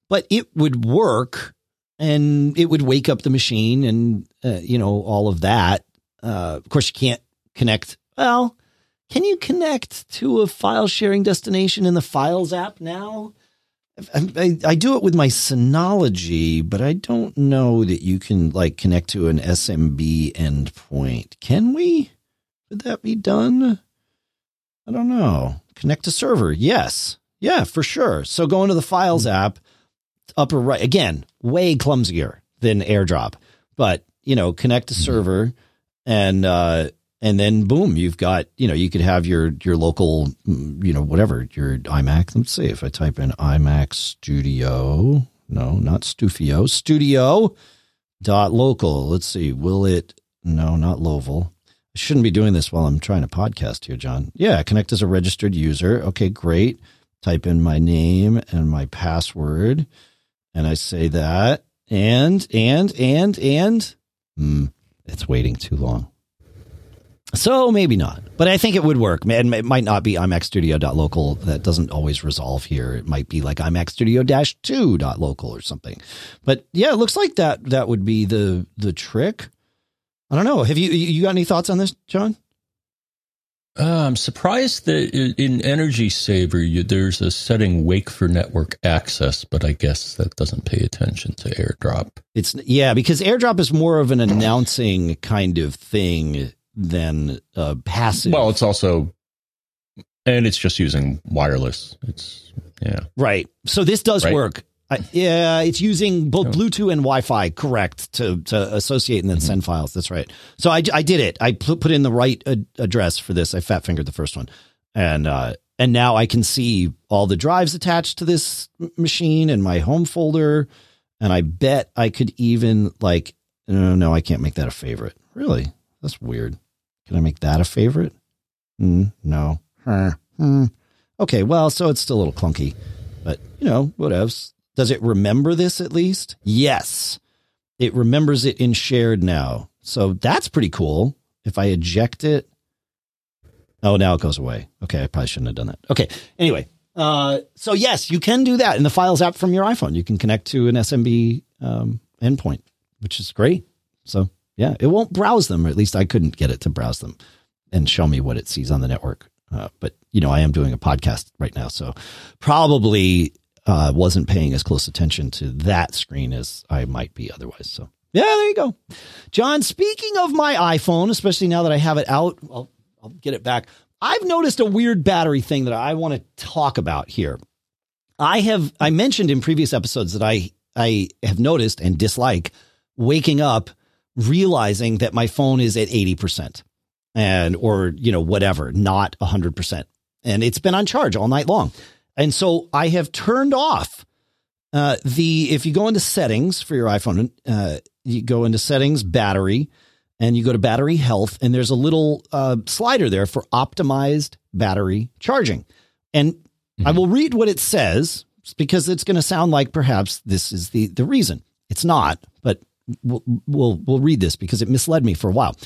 but it would work and it would wake up the machine and, uh, you know, all of that. Uh, of course, you can't connect. Well, can you connect to a file sharing destination in the Files app now? I, I, I, do it with my Synology, but I don't know that you can like connect to an SMB endpoint. Can we? Could that be done? I don't know. Connect to server. Yes. Yeah, for sure. So go into the Files app, upper right. Again, way clumsier than AirDrop, but you know, connect to mm-hmm. server and uh, and then boom, you've got, you know, you could have your, your local, you know, whatever, your iMac. Let's see if I type in iMac studio, no, not Stufio, studio dot local. Let's see. Will it, no, not Lowell. I shouldn't be doing this while I'm trying to podcast here, John. Yeah. Connect as a registered user. Okay, great. Type in my name and my password. And I say that and, and, and, and, hmm, it's waiting too long. So maybe not, but I think it would work. And it might not be imacstudio.local. That doesn't always resolve here. It might be like imacstudio-2.local or something. But yeah, it looks like that that would be the the trick. I don't know. Have you you got any thoughts on this, John? Uh, I'm surprised that in Energy Saver you, there's a setting wake for network access, but I guess that doesn't pay attention to AirDrop. It's yeah, because AirDrop is more of an announcing kind of thing than uh, passive. Well, it's also, and it's just using wireless. It's yeah, right. So this does right? work. Uh, yeah, it's using both Bluetooth and Wi-Fi, correct, to to associate and then mm-hmm. send files. That's right. So I, I did it. I put put in the right ad- address for this. I fat fingered the first one, and uh, and now I can see all the drives attached to this machine and my home folder. And I bet I could even like no no I can't make that a favorite. Really, that's weird. Can I make that a favorite? Mm, no. Hmm. Okay, well, so it's still a little clunky, but you know, whatevs. Does it remember this at least? Yes. It remembers it in shared now. So that's pretty cool. If I eject it, Oh, now it goes away. Okay, I probably shouldn't have done that. Okay. Anyway, uh, so yes, you can do that in the Files app from your iPhone. You can connect to an SMB um, endpoint, which is great. So yeah, it won't browse them, or at least I couldn't get it to browse them and show me what it sees on the network. Uh, but you know, I am doing a podcast right now, so probably uh, wasn't paying as close attention to that screen as I might be otherwise. So yeah, there you go, John. Speaking of my iPhone, especially now that I have it out, I'll, I'll get it back. I've noticed a weird battery thing that I want to talk about here. I have I mentioned in previous episodes that I I have noticed and dislike waking up realizing that my phone is at 80% and or you know whatever, not 100%. And it's been on charge all night long. And so I have turned off uh, the if you go into settings for your iPhone, uh, you go into settings, battery, and you go to battery health, and there's a little uh, slider there for optimized battery charging. And mm-hmm. I will read what it says because it's going to sound like perhaps this is the the reason. It's not, but we'll, we'll we'll read this because it misled me for a while.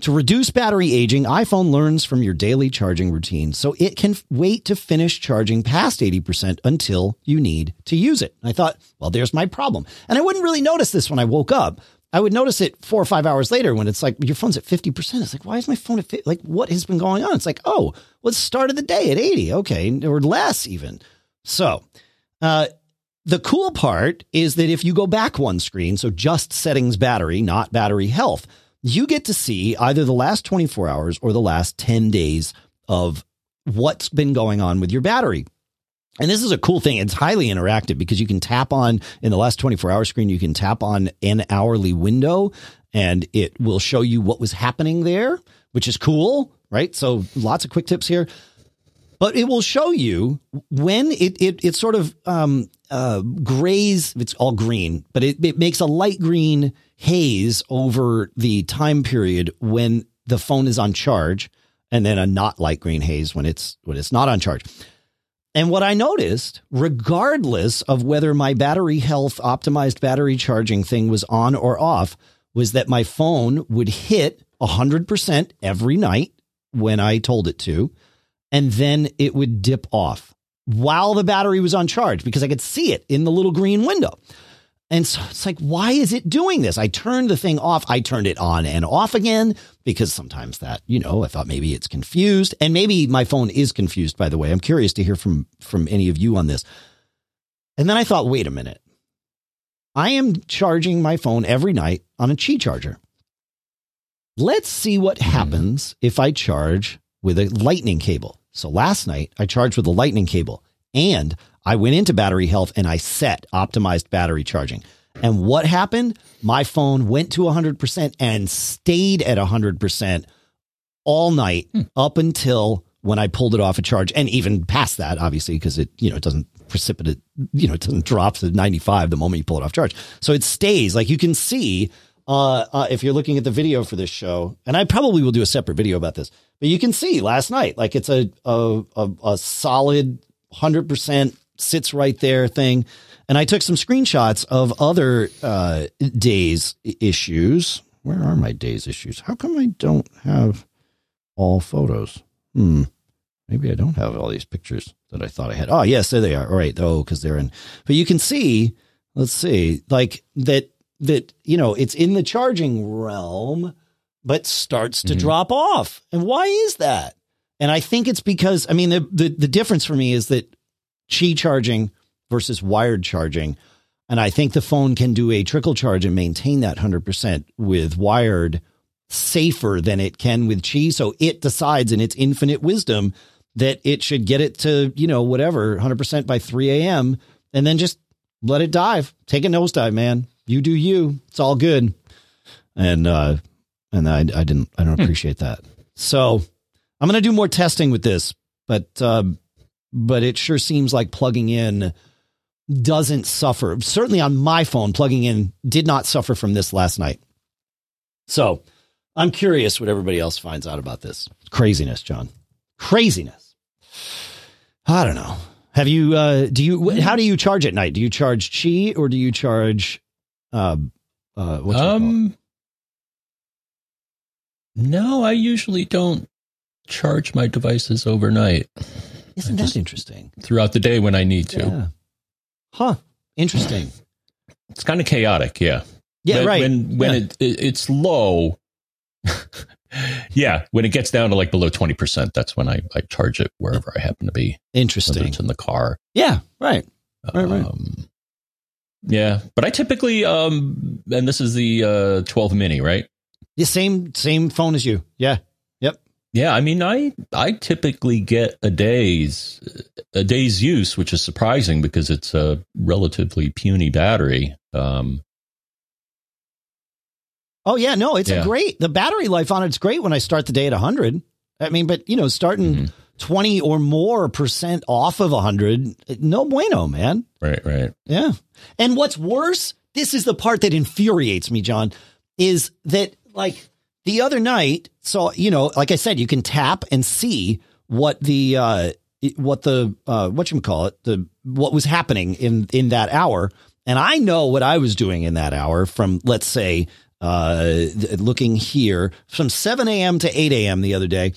To reduce battery aging, iPhone learns from your daily charging routine, so it can wait to finish charging past 80% until you need to use it. I thought, well, there's my problem. And I wouldn't really notice this when I woke up. I would notice it four or five hours later when it's like, your phone's at 50%. It's like, why is my phone at 50? Like, what has been going on? It's like, oh, it's start of the day at 80. Okay. Or less even. So, uh, the cool part is that if you go back one screen, so just settings battery, not battery health, you get to see either the last 24 hours or the last 10 days of what's been going on with your battery. And this is a cool thing. It's highly interactive because you can tap on in the last 24 hour screen, you can tap on an hourly window and it will show you what was happening there, which is cool, right? So lots of quick tips here. But it will show you when it it, it sort of um, uh, grays. It's all green, but it, it makes a light green haze over the time period when the phone is on charge and then a not light green haze when it's when it's not on charge. And what I noticed, regardless of whether my battery health optimized battery charging thing was on or off, was that my phone would hit 100% every night when I told it to, and then it would dip off while the battery was on charge because I could see it in the little green window. And so it's like, why is it doing this? I turned the thing off. I turned it on and off again because sometimes that, you know, I thought maybe it's confused and maybe my phone is confused, by the way. I'm curious to hear from, from any of you on this. And then I thought, wait a minute. I am charging my phone every night on a Qi charger. Let's see what hmm. happens if I charge with a lightning cable. So last night I charged with a lightning cable and I went into battery health and I set optimized battery charging. And what happened? My phone went to 100% and stayed at 100% all night hmm. up until when I pulled it off a charge and even past that, obviously, because it, you know, it doesn't precipitate, you know, it doesn't drop to 95 the moment you pull it off charge. So it stays like you can see, uh, uh, if you're looking at the video for this show, and I probably will do a separate video about this, but you can see last night, like it's a, a, a, a solid 100% sits right there thing. And I took some screenshots of other uh, days issues. Where are my days issues? How come I don't have all photos? Hmm. Maybe I don't have all these pictures that I thought I had. Oh, yes, there they are. All right. Oh, because they're in. But you can see, let's see, like that, that, you know, it's in the charging realm, but starts to mm-hmm. drop off. And why is that? And I think it's because, I mean, the, the, the difference for me is that Qi charging versus wired charging. And I think the phone can do a trickle charge and maintain that 100% with wired safer than it can with Qi. So it decides in its infinite wisdom that it should get it to, you know, whatever, 100% by 3 a.m. and then just let it dive. Take a nosedive, man. You do you. It's all good. And, uh, and I, I didn't, I don't hmm. appreciate that. So I'm going to do more testing with this, but, um, but it sure seems like plugging in doesn't suffer. Certainly on my phone, plugging in did not suffer from this last night. So I'm curious what everybody else finds out about this. Craziness, John. Craziness. I don't know. Have you, uh, do you, how do you charge at night? Do you charge Qi or do you charge, uh, uh, um, no, I usually don't charge my devices overnight. Isn't that interesting? Throughout the day when I need to. Yeah. Huh. Interesting. It's kind of chaotic, yeah. Yeah, when, right. When when Yeah. it, it it's low, yeah. When it gets down to like below twenty percent, that's when I, I charge it wherever I happen to be. Whether Interesting. it's in the car. Yeah, right. Right, right. Yeah, but I typically um, and this is the uh, twelve mini, right? The same same phone as you. Yeah. Yep. Yeah, I mean, I I typically get a day's a day's use, which is surprising because it's a relatively puny battery. Um, Oh yeah, no, it's a great. The battery life on it's great when I start the day at 100. I mean, but you know, starting Mhm. 20 or more percent off of 100, no bueno, man. right, right. Yeah. And what's worse, this is the part that infuriates me, John, is that like the other night, so you know, like I said, you can tap and see what the uh what the uh what you call it, the what was happening in in that hour. And I know what I was doing in that hour from let's say uh looking here from 7 a.m. to 8 a.m. the other day.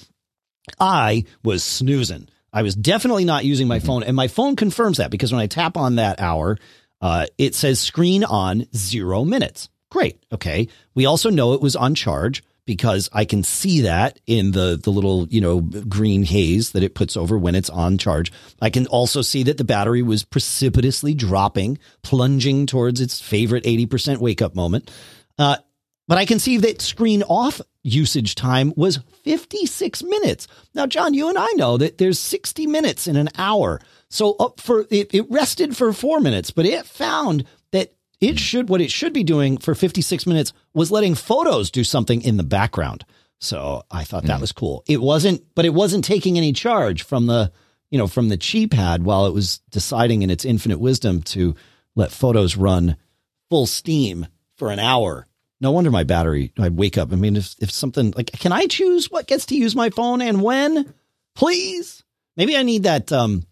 I was snoozing. I was definitely not using my phone, and my phone confirms that because when I tap on that hour, uh, it says screen on zero minutes. Great. Okay. We also know it was on charge because I can see that in the the little you know green haze that it puts over when it's on charge. I can also see that the battery was precipitously dropping, plunging towards its favorite eighty percent wake up moment. Uh, but I can see that screen off usage time was 56 minutes. Now, John, you and I know that there's 60 minutes in an hour. So up for it, it rested for four minutes, but it found that it should what it should be doing for 56 minutes was letting photos do something in the background. So I thought that hmm. was cool. It wasn't, but it wasn't taking any charge from the, you know, from the Qi pad while it was deciding in its infinite wisdom to let photos run full steam for an hour. No wonder my battery, I wake up. I mean, if, if something like, can I choose what gets to use my phone and when? Please. Maybe I need that. Um,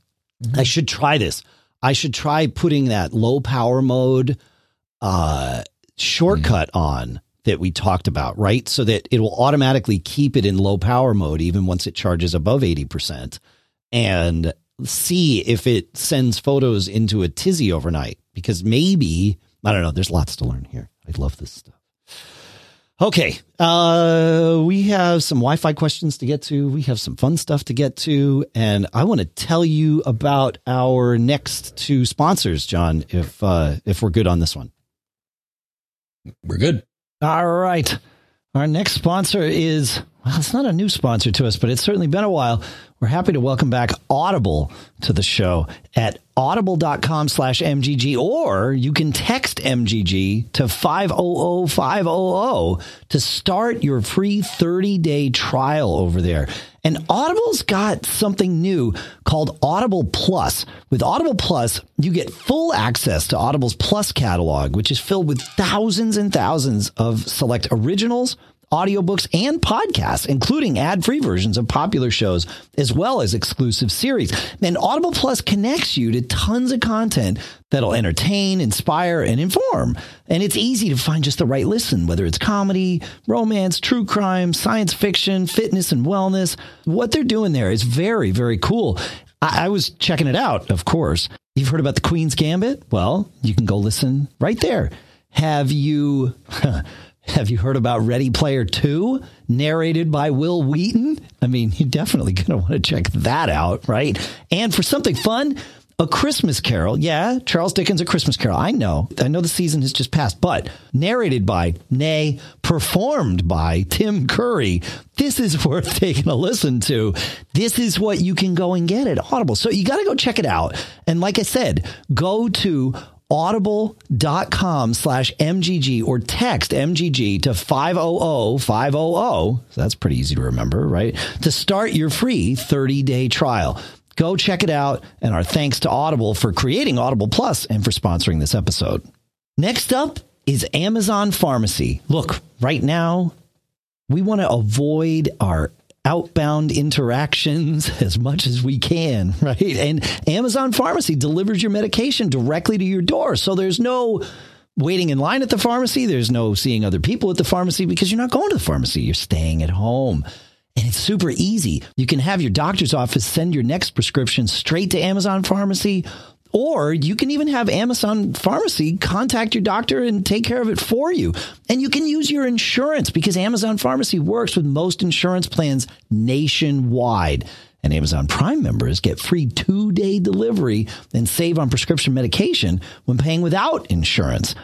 I should try this. I should try putting that low power mode uh, shortcut on that we talked about, right? So that it will automatically keep it in low power mode even once it charges above 80% and see if it sends photos into a tizzy overnight because maybe, I don't know, there's lots to learn here. I love this stuff. Okay. Uh, we have some Wi-Fi questions to get to. We have some fun stuff to get to. And I want to tell you about our next two sponsors, John, if, uh, if we're good on this one. We're good. All right. Our next sponsor is, well, it's not a new sponsor to us, but it's certainly been a while. We're happy to welcome back Audible to the show at audible.com slash MGG, or you can text MGG to 500-500 to start your free 30-day trial over there. And Audible's got something new called Audible Plus. With Audible Plus, you get full access to Audible's Plus catalog, which is filled with thousands and thousands of select originals, audiobooks, and podcasts, including ad-free versions of popular shows, as well as exclusive series. And Audible Plus connects you to tons of content that'll entertain, inspire, and inform. And it's easy to find just the right listen, whether it's comedy, romance, true crime, science fiction, fitness and wellness. What they're doing there is very, very cool. I, I was checking it out, of course. You've heard about the Queen's Gambit? Well, you can go listen right there. Have you have you heard about Ready Player 2 narrated by Wil Wheaton? I mean, you're definitely going to want to check that out, right? And for something fun, a Christmas Carol. Yeah, Charles Dickens' A Christmas Carol. I know. I know the season has just passed, but narrated by, nay, performed by Tim Curry. This is worth taking a listen to. This is what you can go and get at Audible. So you got to go check it out. And like I said, go to audible.com slash MGG or text MGG to 500 500. So that's pretty easy to remember, right? To start your free 30 day trial. Go check it out. And our thanks to Audible for creating Audible Plus and for sponsoring this episode. Next up is Amazon Pharmacy. Look, right now, we want to avoid our outbound interactions as much as we can, right? And Amazon Pharmacy delivers your medication directly to your door. So there's no waiting in line at the pharmacy. There's no seeing other people at the pharmacy because you're not going to the pharmacy. You're staying at home. And it's super easy. You can have your doctor's office send your next prescription straight to Amazon Pharmacy, or you can even have Amazon Pharmacy contact your doctor and take care of it for you. And you can use your insurance because Amazon Pharmacy works with most insurance plans nationwide. And Amazon Prime members get free two day delivery and save on prescription medication when paying without insurance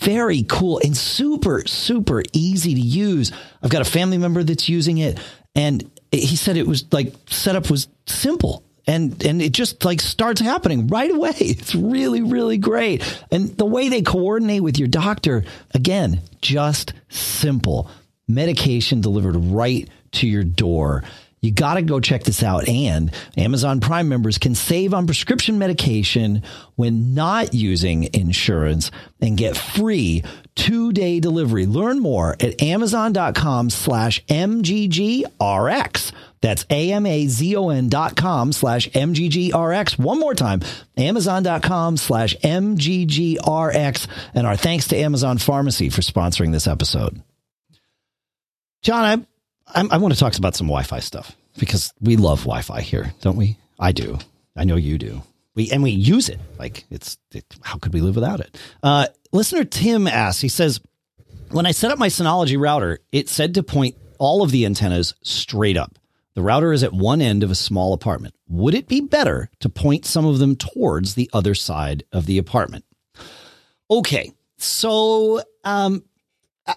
very cool and super, super easy to use. I've got a family member that's using it and he said it was like setup was simple and and it just like starts happening right away. It's really really great. And the way they coordinate with your doctor again, just simple. Medication delivered right to your door. You got to go check this out. And Amazon Prime members can save on prescription medication when not using insurance and get free two day delivery. Learn more at amazon.com slash MGGRX. That's A-M-A-Z-O-N dot com slash M-G-G-R-X. One more time, amazon.com slash M-G-G-R-X. And our thanks to Amazon Pharmacy for sponsoring this episode. John, I I, I want to talk about some Wi-Fi stuff because we love Wi-Fi here, don't we? I do. I know you do. We and we use it like it's. It, how could we live without it? Uh, listener Tim asks. He says, "When I set up my Synology router, it said to point all of the antennas straight up. The router is at one end of a small apartment. Would it be better to point some of them towards the other side of the apartment?" Okay, so um, I,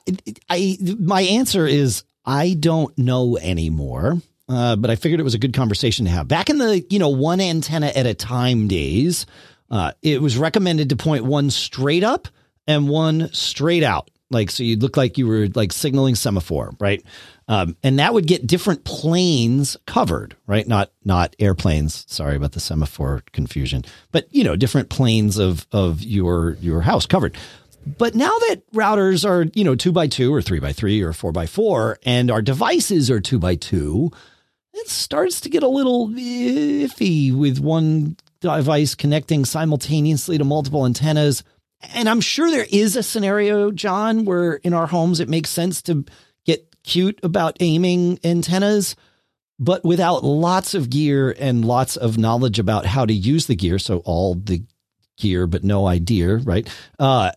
I my answer is I don't know anymore. Uh, but I figured it was a good conversation to have. Back in the, you know, one antenna at a time days, uh, it was recommended to point one straight up and one straight out. Like, so you'd look like you were like signaling semaphore, right? Um, and that would get different planes covered, right? Not, not airplanes. Sorry about the semaphore confusion, but you know, different planes of, of your, your house covered. But now that routers are, you know, two by two or three by three or four by four, and our devices are two by two, it starts to get a little iffy with one device connecting simultaneously to multiple antennas. And I'm sure there is a scenario, John, where in our homes it makes sense to cute about aiming antennas, but without lots of gear and lots of knowledge about how to use the gear. So all the gear, but no idea, right? Uh,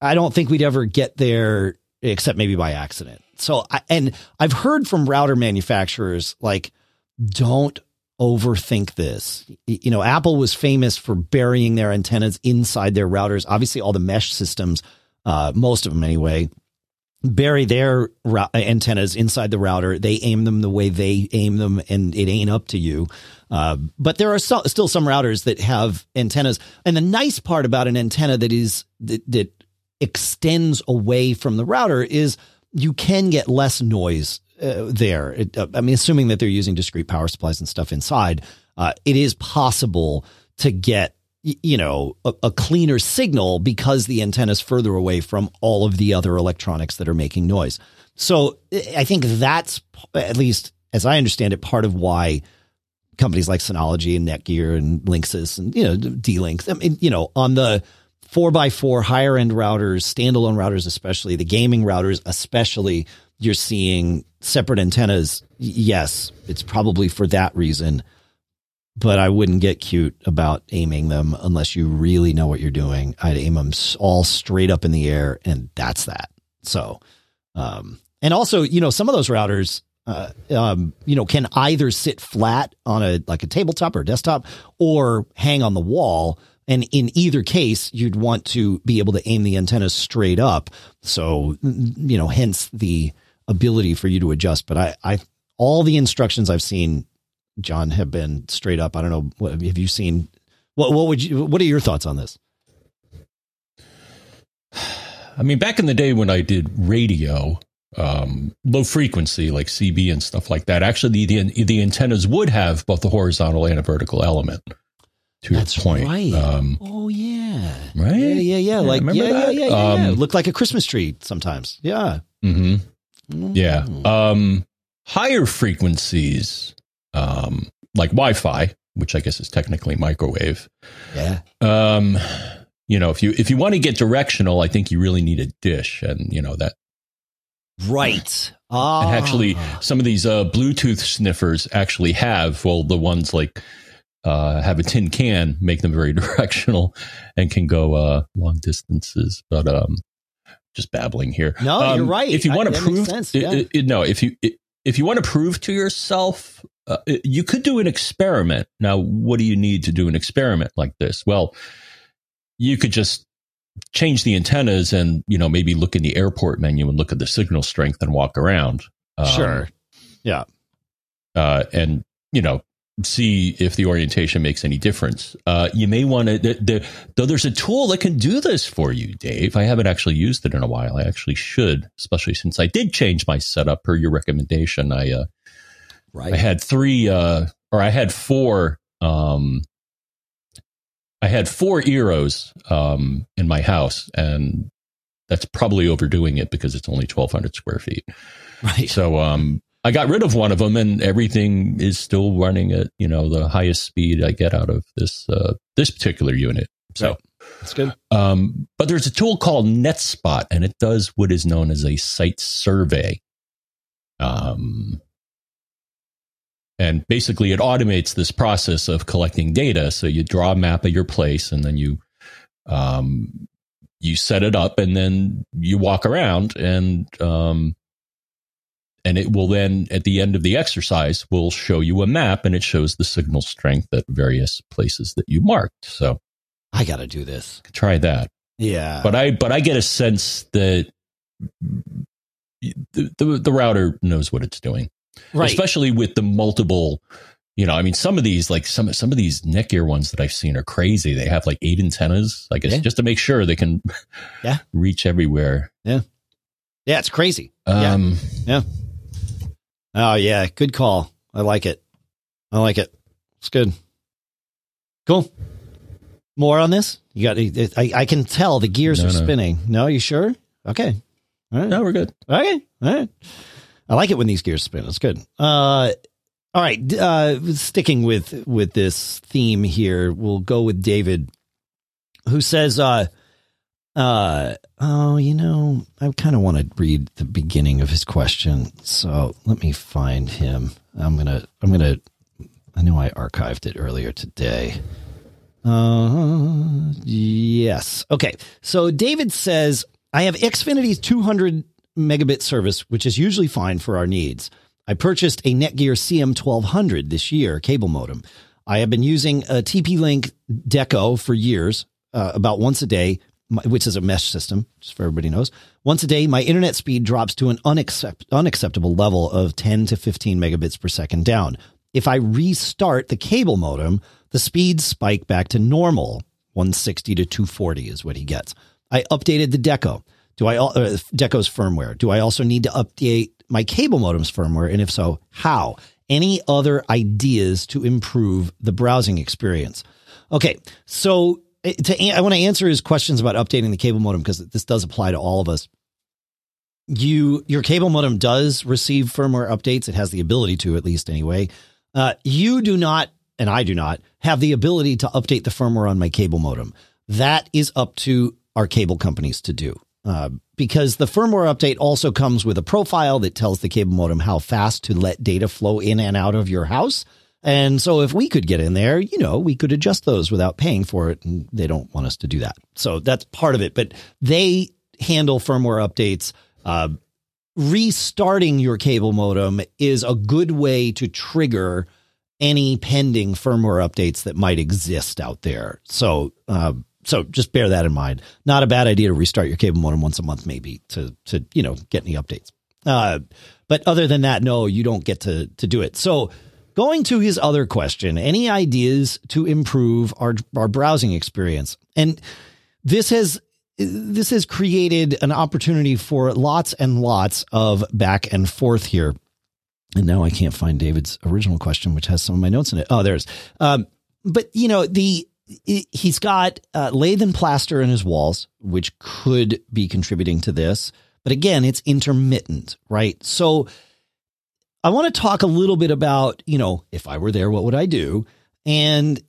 I don't think we'd ever get there except maybe by accident. So, I, and I've heard from router manufacturers like, don't overthink this. You know, Apple was famous for burying their antennas inside their routers. Obviously, all the mesh systems, uh, most of them anyway, bury their antennas inside the router. They aim them the way they aim them, and it ain't up to you. Uh, but there are so, still some routers that have antennas. And the nice part about an antenna that is that, that extends away from the router is you can get less noise uh, there. It, uh, I mean, assuming that they're using discrete power supplies and stuff inside, uh, it is possible to get you know a, a, cleaner signal because the antenna is further away from all of the other electronics that are making noise. So I think that's at least as I understand it, part of why companies like Synology and Netgear and Linksys and you know D-Link, I mean, you know, on the four by four higher end routers, standalone routers, especially the gaming routers, especially you're seeing separate antennas. Yes, it's probably for that reason, but I wouldn't get cute about aiming them unless you really know what you're doing. I'd aim them all straight up in the air and that's that. So, um, and also, you know, some of those routers, uh, um, you know, can either sit flat on a, like a tabletop or desktop or hang on the wall and in either case, you'd want to be able to aim the antenna straight up. So, you know, hence the ability for you to adjust. But I, I, all the instructions I've seen, John, have been straight up. I don't know. What have you seen? What, what would you, what are your thoughts on this? I mean, back in the day when I did radio, um, low frequency like CB and stuff like that, actually the, the, the antennas would have both the horizontal and a vertical element to That's your point. Right. Um, oh yeah. Right. Yeah, yeah, yeah. Like yeah, yeah, yeah, yeah, um, yeah. Look like a Christmas tree sometimes. Yeah. Mm-hmm. Mm. Yeah. Um, higher frequencies, um, like Wi-Fi, which I guess is technically microwave. Yeah. Um, you know, if you if you want to get directional, I think you really need a dish, and you know that Right. Ah. And actually, some of these uh, Bluetooth sniffers actually have, well, the ones like uh, have a tin can, make them very directional and can go uh, long distances. But um, just babbling here. No, um, you're right. If you want to prove, yeah. it, it, no, if you it, if you want to prove to yourself, uh, you could do an experiment. Now, what do you need to do an experiment like this? Well, you could just change the antennas and you know maybe look in the airport menu and look at the signal strength and walk around. Um, sure. Yeah. Uh, and you know see if the orientation makes any difference. Uh, you may want to, the, the, though there's a tool that can do this for you, Dave. I haven't actually used it in a while. I actually should, especially since I did change my setup per your recommendation. I, uh, right. I had three, uh, or I had four, um, I had four Eeros, um, in my house and that's probably overdoing it because it's only 1200 square feet. Right. So, um, I got rid of one of them, and everything is still running at you know the highest speed I get out of this uh, this particular unit. So right. that's good. Um, but there's a tool called NetSpot, and it does what is known as a site survey. Um, and basically, it automates this process of collecting data. So you draw a map of your place, and then you um, you set it up, and then you walk around, and um, and it will then at the end of the exercise will show you a map and it shows the signal strength at various places that you marked. So i gotta do this. try that. Yeah. But i but i get a sense that the, the, the router knows what it's doing right especially with the multiple you know i mean some of these like some some of these netgear ones that i've seen are crazy they have like eight antennas I guess, yeah. just to make sure they can yeah reach everywhere yeah yeah it's crazy um yeah. yeah. Oh yeah, good call. I like it. I like it. It's good. Cool. More on this? You got? I, I can tell the gears no, are no. spinning. No, you sure? Okay. All right. No, we're good. Okay. All right. I like it when these gears spin. It's good. Uh, all right. Uh, sticking with with this theme here, we'll go with David, who says, uh, uh, oh, you know, I kind of want to read the beginning of his question. So let me find him. I'm to, I'm to, I know I archived it earlier today. Uh, yes. Okay. So David says, I have Xfinity's 200 megabit service, which is usually fine for our needs. I purchased a Netgear CM1200 this year, cable modem. I have been using a TP Link Deco for years, uh, about once a day, which is a mesh system, just for everybody knows. Once a day, my internet speed drops to an unaccept- unacceptable level of 10 to 15 megabits per second down. If I restart the cable modem, the speeds spike back to normal. 160 to 240 is what he gets. I updated the Deco. Do I uh, Deco's firmware? Do I also need to update my cable modem's firmware? And if so, how? Any other ideas to improve the browsing experience? Okay, so to I want to answer his questions about updating the cable modem because this does apply to all of us. You your cable modem does receive firmware updates. It has the ability to, at least anyway. Uh, you do not, and I do not have the ability to update the firmware on my cable modem. That is up to our cable companies to do. Uh, because the firmware update also comes with a profile that tells the cable modem how fast to let data flow in and out of your house. And so if we could get in there, you know, we could adjust those without paying for it. And they don't want us to do that. So that's part of it. But they handle firmware updates. Uh, restarting your cable modem is a good way to trigger any pending firmware updates that might exist out there. So, uh, so just bear that in mind. Not a bad idea to restart your cable modem once a month, maybe to to you know get any updates. Uh, but other than that, no, you don't get to to do it. So Going to his other question, any ideas to improve our, our browsing experience? And this has this has created an opportunity for lots and lots of back and forth here. And now I can't find David's original question, which has some of my notes in it. Oh, there's. Um, but you know the he's got uh, lathe and plaster in his walls, which could be contributing to this. But again, it's intermittent, right? So I want to talk a little bit about, you know, if I were there, what would I do? And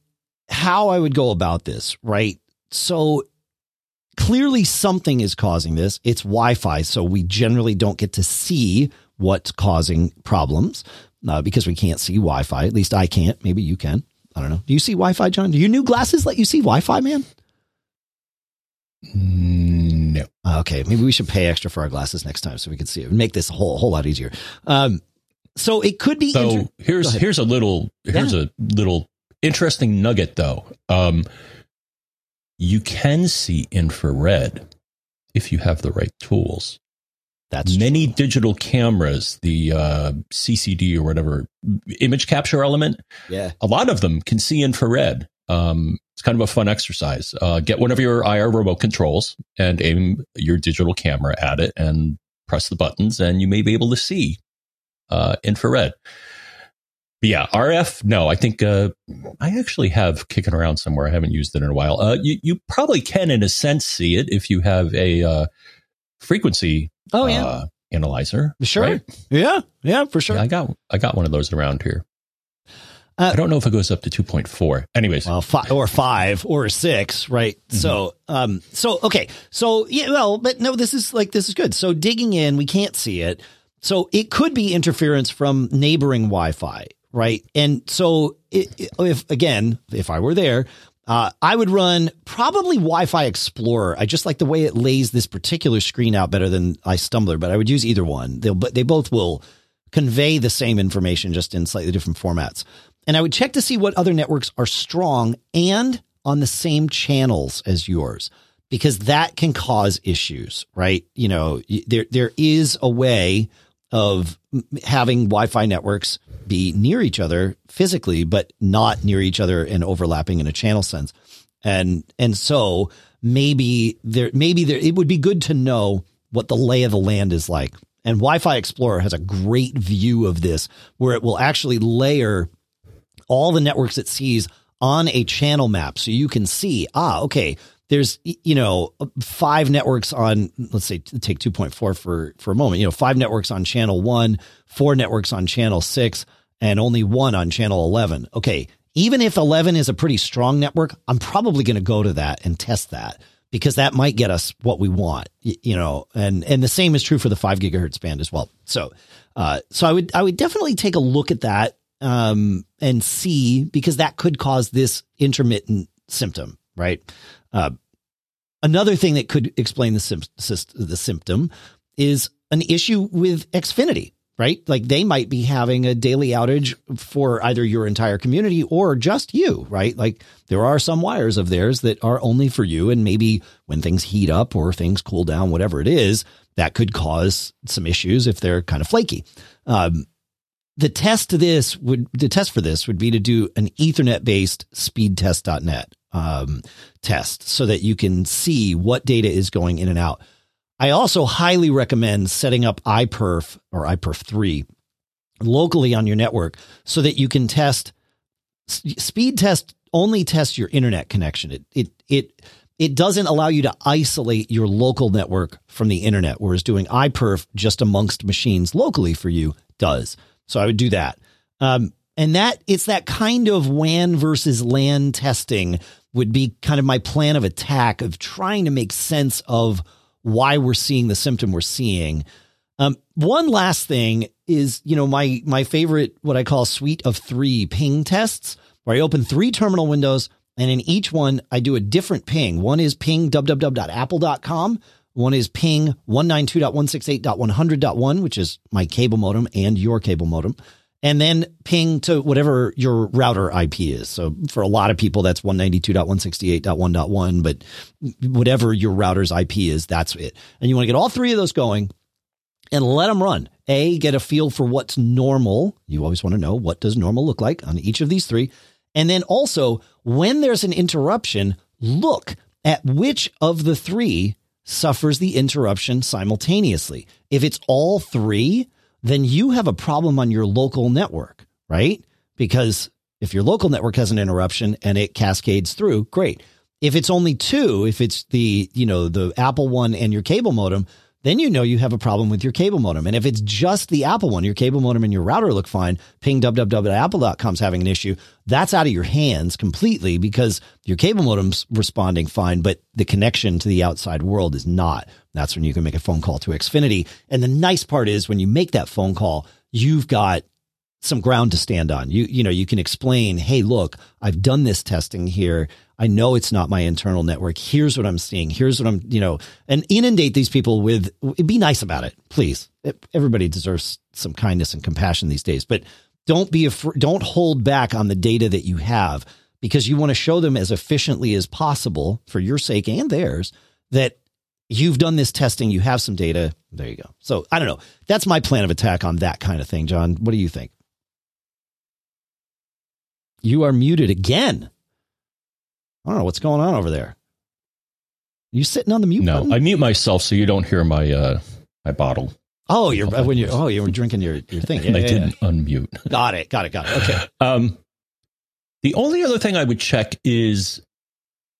how I would go about this, right? So clearly something is causing this. It's Wi-Fi, so we generally don't get to see what's causing problems uh, because we can't see Wi-Fi. At least I can't. Maybe you can. I don't know. Do you see Wi-Fi, John? Do your new glasses let you see Wi-Fi, man? No. Okay, maybe we should pay extra for our glasses next time so we can see it. And make this a whole whole lot easier. Um, so it could be. So inter- here's here's a little here's yeah. a little interesting nugget though. Um, you can see infrared if you have the right tools. That's many true. digital cameras, the uh, CCD or whatever image capture element. Yeah, a lot of them can see infrared. Um, it's kind of a fun exercise. Uh, get one of your IR remote controls and aim your digital camera at it and press the buttons, and you may be able to see uh, infrared. But yeah, RF. No, I think uh, I actually have kicking around somewhere. I haven't used it in a while. Uh, you you probably can, in a sense, see it if you have a uh, frequency. Oh yeah. Uh, analyzer. Sure. Right? Yeah. Yeah. For sure. Yeah, I got I got one of those around here. Uh, I don't know if it goes up to 2.4. Anyways. Well, five or five or six, right? Mm-hmm. So, um, so, okay. So, yeah, well, but no, this is like, this is good. So digging in, we can't see it. So it could be interference from neighboring Wi-Fi, right? And so it, if, again, if I were there, uh, I would run probably Wi-Fi Explorer. I just like the way it lays this particular screen out better than iStumbler, but I would use either one. They'll, but they both will convey the same information just in slightly different formats. And I would check to see what other networks are strong and on the same channels as yours because that can cause issues, right? You know, there there is a way of having Wi-Fi networks be near each other physically, but not near each other and overlapping in a channel sense. And and so maybe there maybe there it would be good to know what the lay of the land is like. And Wi-Fi Explorer has a great view of this where it will actually layer all the networks it sees on a channel map. So you can see, ah, okay, there's, you know, five networks on, let's say, take 2.4 for, for a moment, you know, five networks on channel one, four networks on channel six, and only one on channel 11. Okay. Even if 11 is a pretty strong network, I'm probably going to go to that and test that because that might get us what we want, you know, and, and the same is true for the five gigahertz band as well. So, uh, so I would, I would definitely take a look at that um, and see because that could cause this intermittent symptom, right? Uh, another thing that could explain the, sim- the symptom is an issue with Xfinity, right? Like they might be having a daily outage for either your entire community or just you, right? Like there are some wires of theirs that are only for you. And maybe when things heat up or things cool down, whatever it is, that could cause some issues if they're kind of flaky. Um, the test to this would the test for this would be to do an ethernet based speedtest.net um, test so that you can see what data is going in and out. I also highly recommend setting up iperf or iperf 3 locally on your network so that you can test speed test only tests your internet connection. It it it it doesn't allow you to isolate your local network from the internet whereas doing iperf just amongst machines locally for you does. So I would do that. Um, and that it's that kind of WAN versus LAN testing would be kind of my plan of attack of trying to make sense of why we're seeing the symptom we're seeing. Um, one last thing is, you know, my my favorite what I call suite of three ping tests, where I open three terminal windows, and in each one I do a different ping. One is ping www.apple.com. One is ping 192.168.100.1, which is my cable modem and your cable modem. And then ping to whatever your router IP is. So for a lot of people, that's 192.168.1.1, but whatever your router's IP is, that's it. And you want to get all three of those going and let them run. A, get a feel for what's normal. You always want to know what does normal look like on each of these three. And then also, when there's an interruption, look at which of the three suffers the interruption simultaneously. If it's all three, then you have a problem on your local network, right? Because if your local network has an interruption and it cascades through, great. If it's only two, if it's the, you know, the Apple one and your cable modem, then you know you have a problem with your cable modem. And if it's just the Apple one, your cable modem and your router look fine, ping www.apple.com is having an issue, that's out of your hands completely because your cable modem's responding fine, but the connection to the outside world is not. That's when you can make a phone call to Xfinity. And the nice part is when you make that phone call, you've got some ground to stand on. You you know, you can explain, "Hey, look, I've done this testing here. I know it's not my internal network. Here's what I'm seeing. Here's what I'm, you know, and inundate these people with be nice about it, please. Everybody deserves some kindness and compassion these days, but don't be afraid, don't hold back on the data that you have because you want to show them as efficiently as possible for your sake and theirs that you've done this testing, you have some data. There you go. So I don't know. That's my plan of attack on that kind of thing, John. What do you think? You are muted again. I don't know what's going on over there. You sitting on the mute no, button? I mute myself so you don't hear my uh my bottle. Oh, you're when you oh you were drinking your your thing. Yeah, I yeah, didn't yeah. unmute. Got it. Got it. Got it. Okay. Um, the only other thing I would check is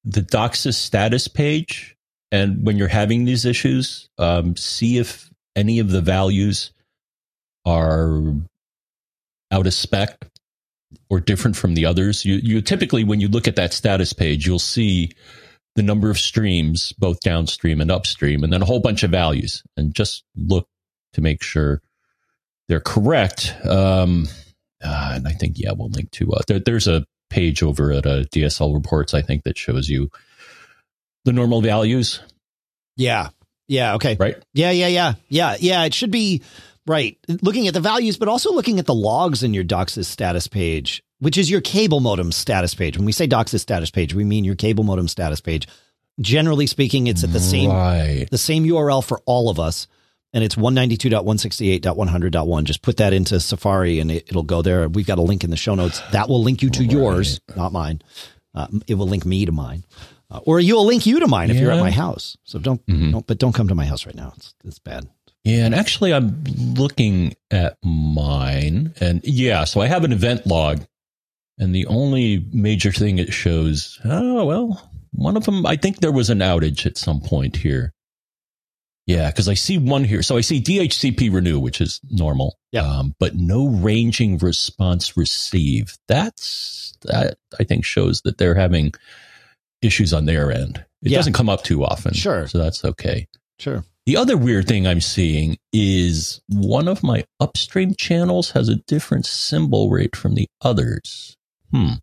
the DOCSIS status page, and when you're having these issues, um, see if any of the values are out of spec or different from the others. You, you typically, when you look at that status page, you'll see the number of streams, both downstream and upstream, and then a whole bunch of values, and just look to make sure they're correct. Um, uh, and I think, yeah, we'll link to, uh, there, there's a page over at uh, DSL reports, I think, that shows you the normal values. Yeah. Yeah. Okay. Right. Yeah. Yeah. Yeah. Yeah. Yeah. It should be Right. Looking at the values, but also looking at the logs in your DOCSIS status page, which is your cable modem status page. When we say DOCSIS status page, we mean your cable modem status page. Generally speaking, it's at the same right. the same URL for all of us. And it's 192.168.100.1. Just put that into Safari and it, will go there. We've got a link in the show notes. That will link you to right. yours, not mine. Uh, it will link me to mine. Uh, or you'll link you to mine yeah. if you're at my house. So don't, mm-hmm. don't, but don't come to my house right now. It's, it's bad. Yeah, and actually, I'm looking at mine, and yeah, so I have an event log, and the only major thing it shows, oh well, one of them, I think there was an outage at some point here. Yeah, because I see one here. So I see DHCP renew, which is normal. Yeah. Um, but no ranging response receive. That's that I think shows that they're having issues on their end. It yeah. doesn't come up too often. Sure. So that's okay. Sure. The other weird thing I'm seeing is one of my upstream channels has a different symbol rate from the others. Hmm.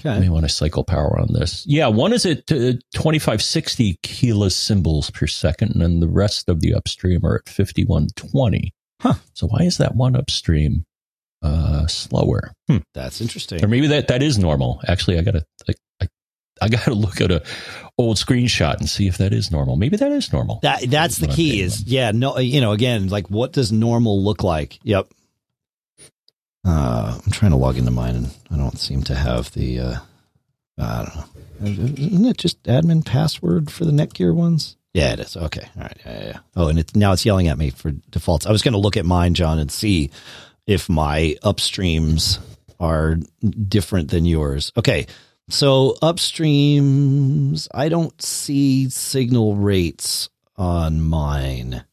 Okay. I may want to cycle power on this. Yeah, one is at uh, 2560 kilosymbols per second, and then the rest of the upstream are at 5120. Huh. So why is that one upstream uh, slower? Hmm. That's interesting. Or maybe that, that is normal. Actually, I got to I, I I got to look at a old screenshot and see if that is normal. Maybe that is normal. That that's the key. Is yeah, no, you know, again, like what does normal look like? Yep. Uh, I'm trying to log into mine, and I don't seem to have the. Uh, I don't know. Isn't it just admin password for the Netgear ones? Yeah, it is. Okay. All right. Yeah, yeah. Oh, and it's now it's yelling at me for defaults. I was going to look at mine, John, and see if my upstreams are different than yours. Okay. So upstreams, I don't see signal rates on mine.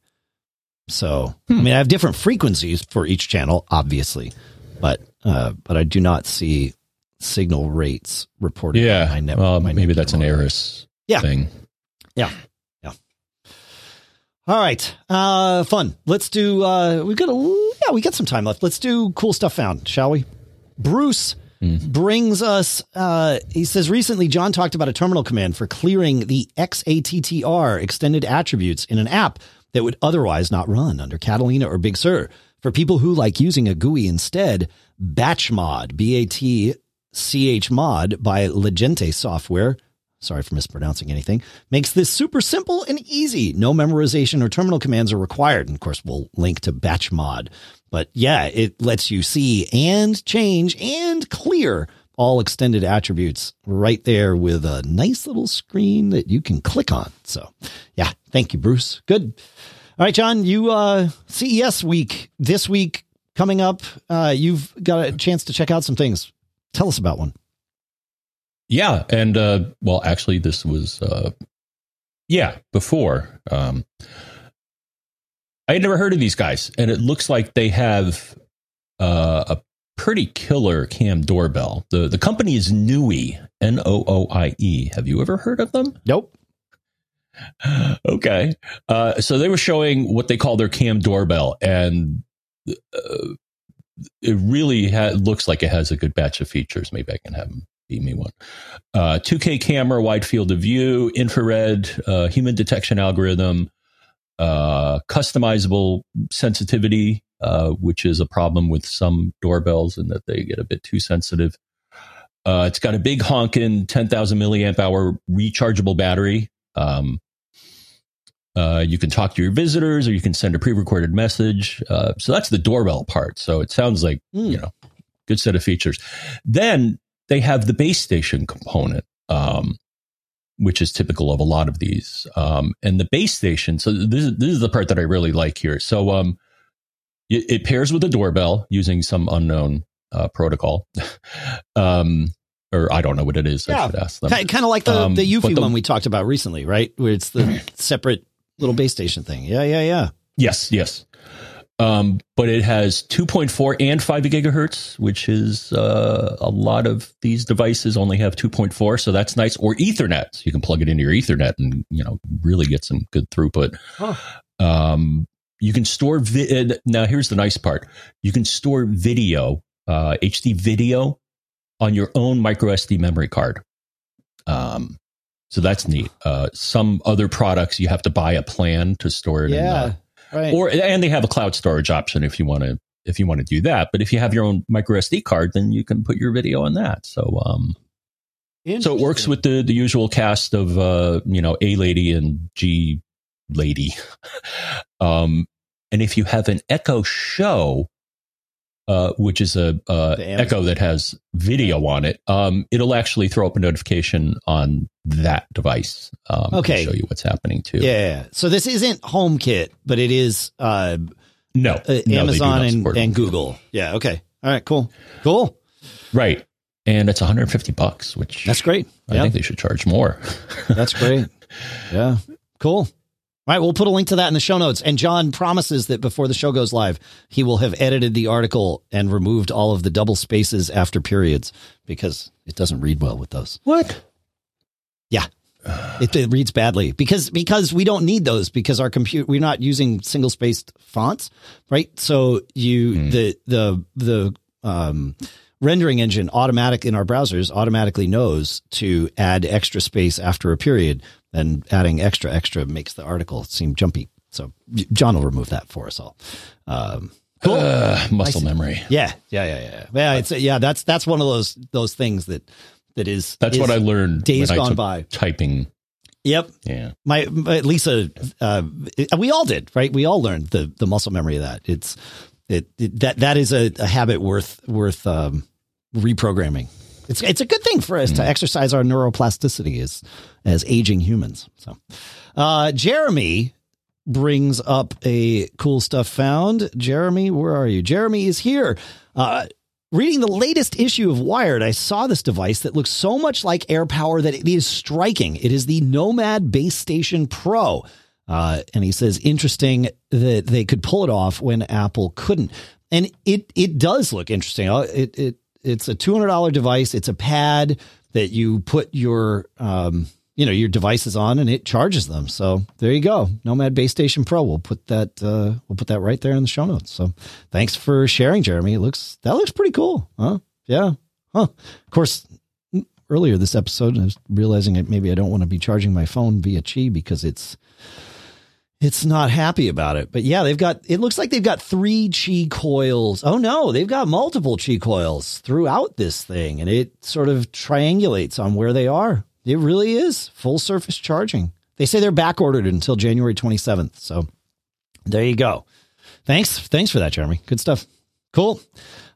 So hmm. I mean, I have different frequencies for each channel, obviously, but uh, but I do not see signal rates reported. Yeah, my net, well, my maybe that's an ARRIS yeah. thing. Yeah, yeah. All right, uh, fun. Let's do. Uh, we've got a yeah, we got some time left. Let's do cool stuff found, shall we? Bruce mm. brings us, uh, he says, recently John talked about a terminal command for clearing the XATTR extended attributes in an app that would otherwise not run under Catalina or Big Sur. For people who like using a GUI instead, Batchmod, B A T C H mod by Lagente Software, sorry for mispronouncing anything, makes this super simple and easy. No memorization or terminal commands are required. And of course, we'll link to Batchmod. But yeah, it lets you see and change and clear all extended attributes right there with a nice little screen that you can click on. So yeah, thank you, Bruce. Good. All right, John, you, uh, CES week this week coming up. Uh, you've got a chance to check out some things. Tell us about one. Yeah. And, uh, well, actually this was, uh, yeah, before, um, I had never heard of these guys, and it looks like they have uh, a pretty killer cam doorbell. the The company is Nooie, N O O I E. Have you ever heard of them? Nope. okay, uh, so they were showing what they call their cam doorbell, and uh, it really ha- looks like it has a good batch of features. Maybe I can have them beam me one. Uh, 2K camera, wide field of view, infrared, uh, human detection algorithm, uh, customizable sensitivity, uh, which is a problem with some doorbells in that they get a bit too sensitive. Uh, it's got a big honkin' 10,000 milliamp hour rechargeable battery. Um, uh, you can talk to your visitors or you can send a pre-recorded message. Uh, so that's the doorbell part. So it sounds like, mm. you know, good set of features. Then they have the base station component, um, which is typical of a lot of these. Um, and the base station. So this is, this is the part that I really like here. So, um, it, it pairs with a doorbell using some unknown, uh, protocol. um, or I don't know what it is. Yeah. I should ask them. Kind of like the, um, the Eufy the, one we talked about recently, right? Where it's the separate little base station thing. Yeah, yeah, yeah. Yes, yes. Um, but it has 2.4 and 5 gigahertz, which is uh, a lot of these devices only have 2.4, so that's nice. Or Ethernet, so you can plug it into your Ethernet and you know really get some good throughput. Huh. Um, you can store vi- now. Here's the nice part: you can store video, uh, HD video, on your own micro SD memory card. Um, so that's neat. Uh, some other products you have to buy a plan to store it. Yeah, in, uh, right. Or and they have a cloud storage option if you want to if you want to do that. But if you have your own micro SD card, then you can put your video on that. So um, so it works with the the usual cast of uh, you know A lady and G lady. um, and if you have an Echo Show, uh, which is a uh, Echo that has video on it, um, it'll actually throw up a notification on that device. Um, okay, show you what's happening too. Yeah. So this isn't HomeKit, but it is uh, no, uh, no Amazon and, and Google. Yeah. Okay. All right. Cool. Cool. Right. And it's 150 bucks, which that's great. I think they should charge more. that's great. Yeah. Cool. All right, we'll put a link to that in the show notes. And John promises that before the show goes live, he will have edited the article and removed all of the double spaces after periods because it doesn't read well with those. What? Yeah. It, it reads badly because because we don't need those because our computer we're not using single spaced fonts, right? So you hmm. the the the um rendering engine automatic in our browsers automatically knows to add extra space after a period and adding extra extra makes the article seem jumpy. So John will remove that for us all. Um, cool. Uh, muscle memory. Yeah, yeah, yeah, yeah. Yeah, it's yeah. That's that's one of those those things that that is. That's is what I learned. Days gone by typing. Yep. Yeah. My, my Lisa, uh, we all did, right? We all learned the the muscle memory of that. It's it, it that that is a, a habit worth worth um, reprogramming it's it's a good thing for us mm. to exercise our neuroplasticity as as aging humans. So, uh, Jeremy brings up a cool stuff found. Jeremy, where are you? Jeremy is here. Uh, reading the latest issue of Wired, I saw this device that looks so much like air power that it is striking. It is the Nomad Base Station Pro. Uh, and he says, interesting that they could pull it off when Apple couldn't. And it it does look interesting. Uh, it it it's a two hundred dollar device. It's a pad that you put your um, you know your devices on, and it charges them. So there you go, Nomad Base Station Pro. We'll put that uh, we'll put that right there in the show notes. So thanks for sharing, Jeremy. It looks that looks pretty cool, huh? Yeah, huh? Of course. Earlier this episode, I was realizing that maybe I don't want to be charging my phone via Qi because it's it's not happy about it. But yeah, they've got, it looks like they've got three Qi coils. Oh no, they've got multiple Qi coils throughout this thing and it sort of triangulates on where they are. It really is full surface charging. They say they're back ordered until January 27th. So there you go. Thanks. Thanks for that, Jeremy. Good stuff. Cool.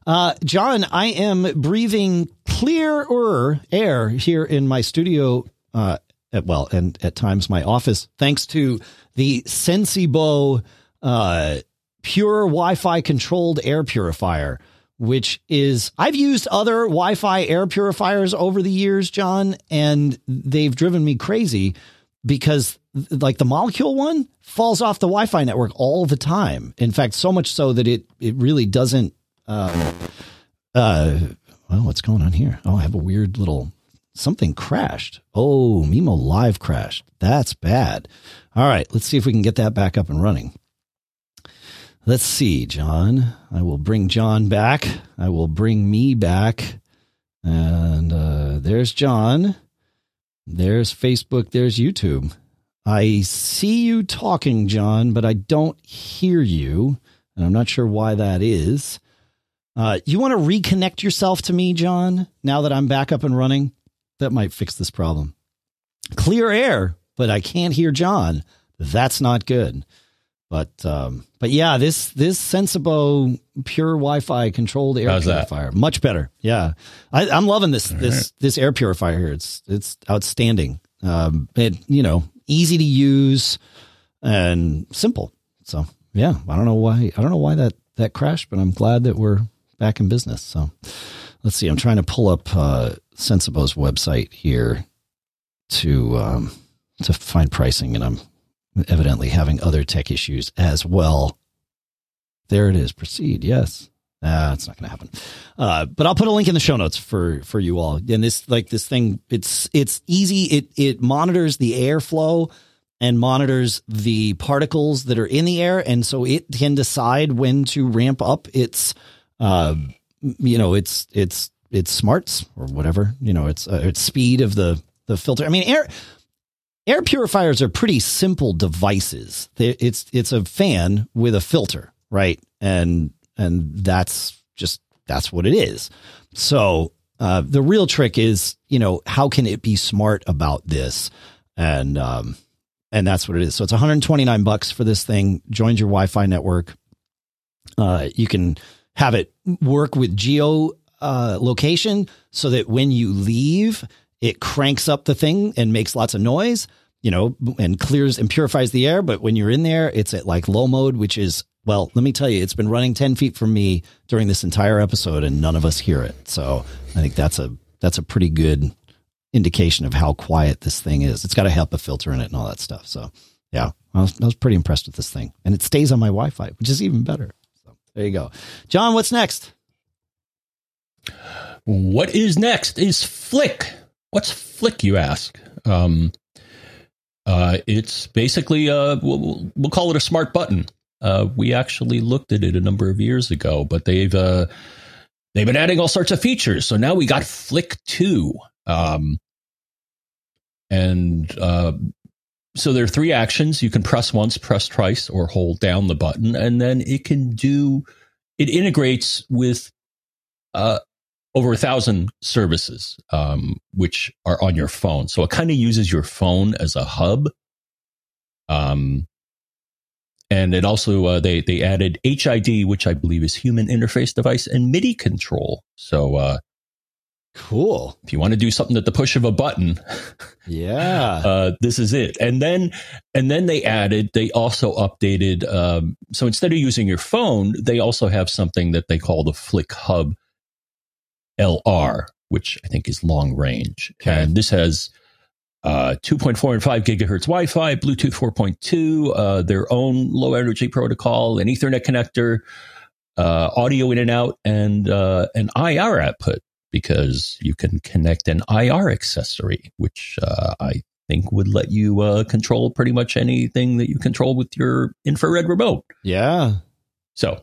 Uh, John, I am breathing clearer air here in my studio, uh, well, and at times my office, thanks to the Sensibo uh, pure Wi-Fi controlled air purifier, which is I've used other Wi-Fi air purifiers over the years, John, and they've driven me crazy because like the Molekule one falls off the Wi-Fi network all the time. In fact, so much so that it it really doesn't. Um, uh, well, what's going on here? Oh, I have a weird little something crashed. Oh, mimoLive crashed. That's bad. All right, let's see if we can get that back up and running. Let's see, John. I will bring John back. I will bring me back. And uh, there's John. There's Facebook. There's YouTube. I see you talking, John, but I don't hear you. And I'm not sure why that is. Uh, you want to reconnect yourself to me, John, now that I'm back up and running? That might fix this problem. Clear air, but I can't hear John. That's not good. But um, but yeah, this this Sensibo pure Wi-Fi controlled air How's purifier, much better. Yeah, I, I'm loving this All this right. this air purifier here. It's it's outstanding. Um, it you know easy to use and simple. So yeah, I don't know why I don't know why that that crashed, but I'm glad that we're back in business. So let's see. I'm trying to pull up uh, Sensibo's website here to um, to find pricing, and I'm evidently having other tech issues as well. There it is. Proceed. Yes. Ah, it's not going to happen. Uh, but I'll put a link in the show notes for for you all. And this like this thing, it's it's easy. It it monitors the airflow and monitors the particles that are in the air, and so it can decide when to ramp up its, uh, you know, its its its smarts or whatever. You know, its uh, its speed of the the filter. I mean, air air purifiers are pretty simple devices. It's it's a fan with a filter, right? And and that's just that's what it is. So uh, the real trick is, you know, how can it be smart about this? And um, and that's what it is. So it's 129 bucks for this thing. Joins your Wi-Fi network. Uh, you can have it work with geo uh, location so that when you leave, it cranks up the thing and makes lots of noise, you know, and clears and purifies the air. But when you're in there, it's at like low mode, which is, well, let me tell you, it's been running 10 feet from me during this entire episode and none of us hear it. So I think that's a, that's a pretty good indication of how quiet this thing is. It's got a HEPA filter in it and all that stuff. So yeah, I was, I was pretty impressed with this thing and it stays on my Wi-Fi, which is even better. So there you go. John, what's next? What is next is Flic. What's Flic, you ask? Um, uh, it's basically, uh, we'll, we'll call it a smart button. Uh, we actually looked at it a number of years ago, but they've uh, they've been adding all sorts of features. So now we got Flic Two, um, and uh, so there are three actions. You can press once, press twice, or hold down the button, and then it can do. It integrates with uh, over a thousand services, um, which are on your phone. So it kind of uses your phone as a hub. Um, and it also uh, they they added HID, which I believe is human interface device, and MIDI control. So uh, Cool. if you want to do something at the push of a button, Yeah. uh, this is it. And then and then they added they also updated. Um, so instead of using your phone, they also have something that they call the Flic Hub LR, which I think is long range. Okay. And this has uh, 2.4 and 5 gigahertz Wi Fi, Bluetooth 4.2, uh, their own low energy protocol, an Ethernet connector, uh, audio in and out, and uh, an IR output because you can connect an IR accessory, which uh, I think would let you uh, control pretty much anything that you control with your infrared remote. yeah. So,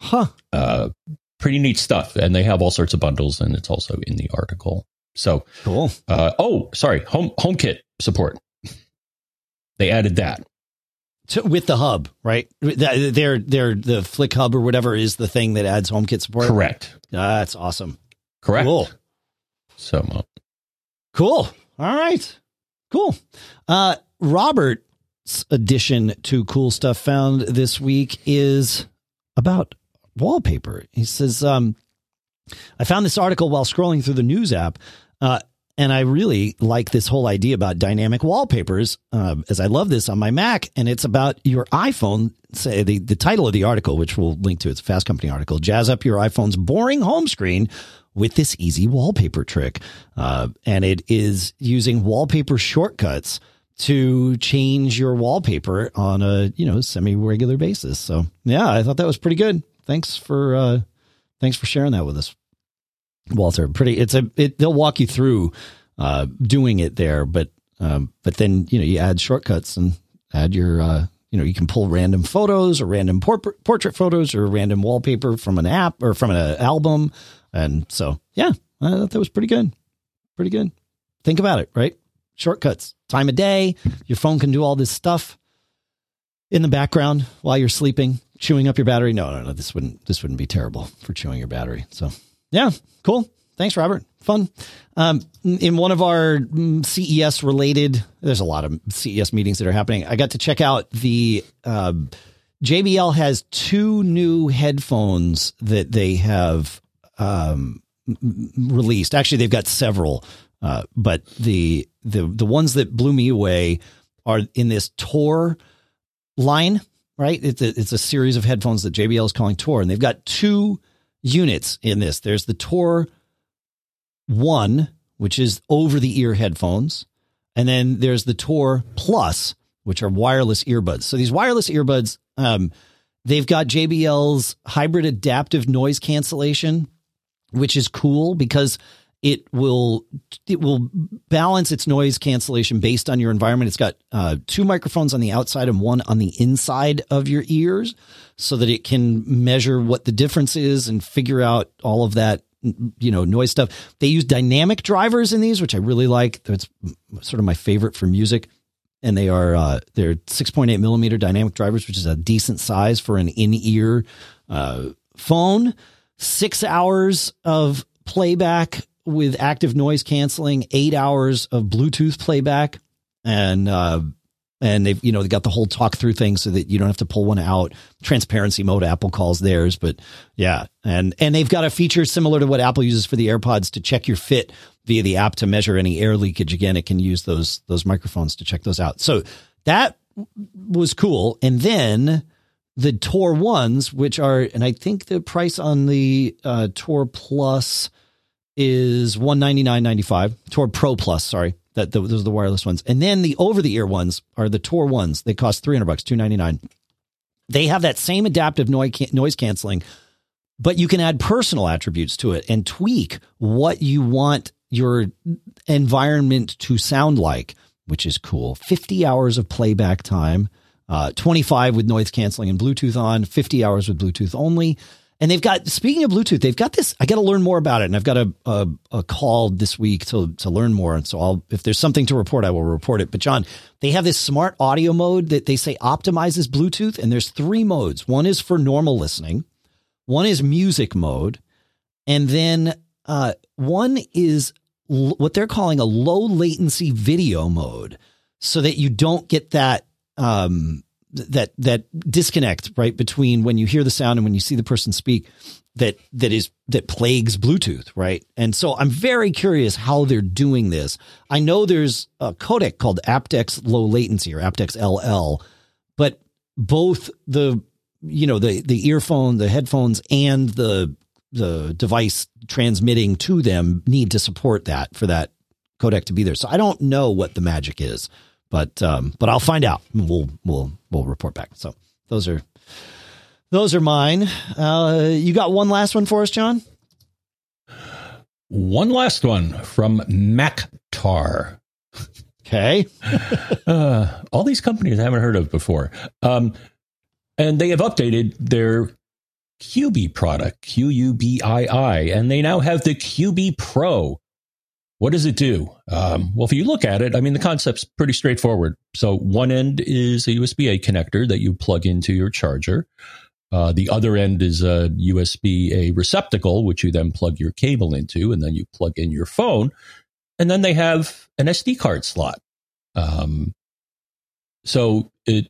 Huh. Pretty neat stuff. And they have all sorts of bundles, and it's also in the article. So, Cool. uh, oh, sorry, home HomeKit support. They added that. To, with the hub, right? Their their the Flic Hub or whatever is the thing that adds HomeKit support. Correct. That's awesome. Correct. Cool. So, uh, Cool. All right. Cool. Uh, Robert's addition to cool stuff found this week is about wallpaper. He says, um, I found this article while scrolling through the news app, uh, and I really like this whole idea about dynamic wallpapers, uh, as I love this on my Mac, and it's about your iPhone. Say the, the title of the article, which we'll link to, it's a Fast Company article. Jazz up your iPhone's boring home screen with this easy wallpaper trick, uh, and it is using wallpaper shortcuts to change your wallpaper on a you know semi regular basis. So yeah, I thought that was pretty good. Thanks for uh, thanks for sharing that with us, Walter. Pretty. It's a it, they'll walk you through uh, doing it there, but um, but then you know you add shortcuts and add your uh, you know you can pull random photos or random por- portrait photos or random wallpaper from an app or from an album, and so yeah, I thought that was pretty good. Pretty good. Think about it, right? Shortcuts, time of day. Your phone can do all this stuff in the background while you're sleeping, chewing up your battery. No, no, no. This wouldn't. This wouldn't be terrible for chewing your battery. So, yeah, cool. Thanks, Robert. Fun. Um, in one of our mm, CES related, there's a lot of CES meetings that are happening. I got to check out the uh, JBL has two new headphones that they have um, released. Actually, they've got several, uh, but the the the ones that blew me away are in this Tour line. Right, it's a, it's a series of headphones that JBL is calling Tour, and they've got two units in this. There's the Tour One, which is over the ear headphones, and then there's the Tour Plus, which are wireless earbuds. So these wireless earbuds, um, they've got JBL's hybrid adaptive noise cancellation which is cool because it will it will balance its noise cancellation based on your environment. It's got uh, two microphones on the outside and one on the inside of your ears, so that it can measure what the difference is and figure out all of that you know noise stuff. They use dynamic drivers in these, which I really like. That's sort of my favorite for music. And they are uh, they're six point eight millimeter dynamic drivers, which is a decent size for an in ear uh, phone six hours of playback with active noise canceling, eight hours of Bluetooth playback, and uh, and they've you know they got the whole talk through thing so that you don't have to pull one out. Transparency mode, Apple calls theirs, but yeah, and and they've got a feature similar to what Apple uses for the AirPods to check your fit via the app to measure any air leakage. Again, it can use those those microphones to check those out. So that was cool, and then the Tour ones, which are, and I think the price on the uh, Tour Plus is one ninety nine ninety five. Tour Pro Plus, sorry, that those are the wireless ones, and then the over the ear ones are the Tour ones. They cost three hundred bucks, two ninety nine. They have that same adaptive noise noise canceling, but you can add personal attributes to it and tweak what you want your environment to sound like, which is cool. Fifty hours of playback time uh, 25 with noise canceling and Bluetooth on, 50 hours with Bluetooth only. And they've got, speaking of Bluetooth, they've got this. I got to learn more about it, and I've got a, a, a call this week to to learn more. And so I'll, if there's something to report, I will report it. But John, they have this smart audio mode that they say optimizes Bluetooth, and there's three modes. One is for normal listening, one is music mode, and then uh, one is l- what they're calling a low latency video mode, so that you don't get that um, that that disconnect right between when you hear the sound and when you see the person speak that that is that plagues bluetooth right? And so i'm very curious how they're doing this. I know there's a codec called aptX low latency or aptX ll but both the you know the the earphone the headphones and the the device transmitting to them need to support that for that codec to be there. So i don't know what the magic is but um, but I'll find out. We'll we'll we'll report back. So those are those are mine. Uh, you got one last one for us, John? One last one from Maktar. Okay. uh, all these companies I haven't heard of before. Um, and they have updated their Qubii product, Q U B I I, and they now have the Qubii Pro, what does it do? Um, well, if you look at it, I mean, the concept's pretty straightforward. So one end is a USB A connector that you plug into your charger. Uh, the other end is a USB A receptacle, which you then plug your cable into, and then you plug in your phone. And then they have an SD card slot. Um, so it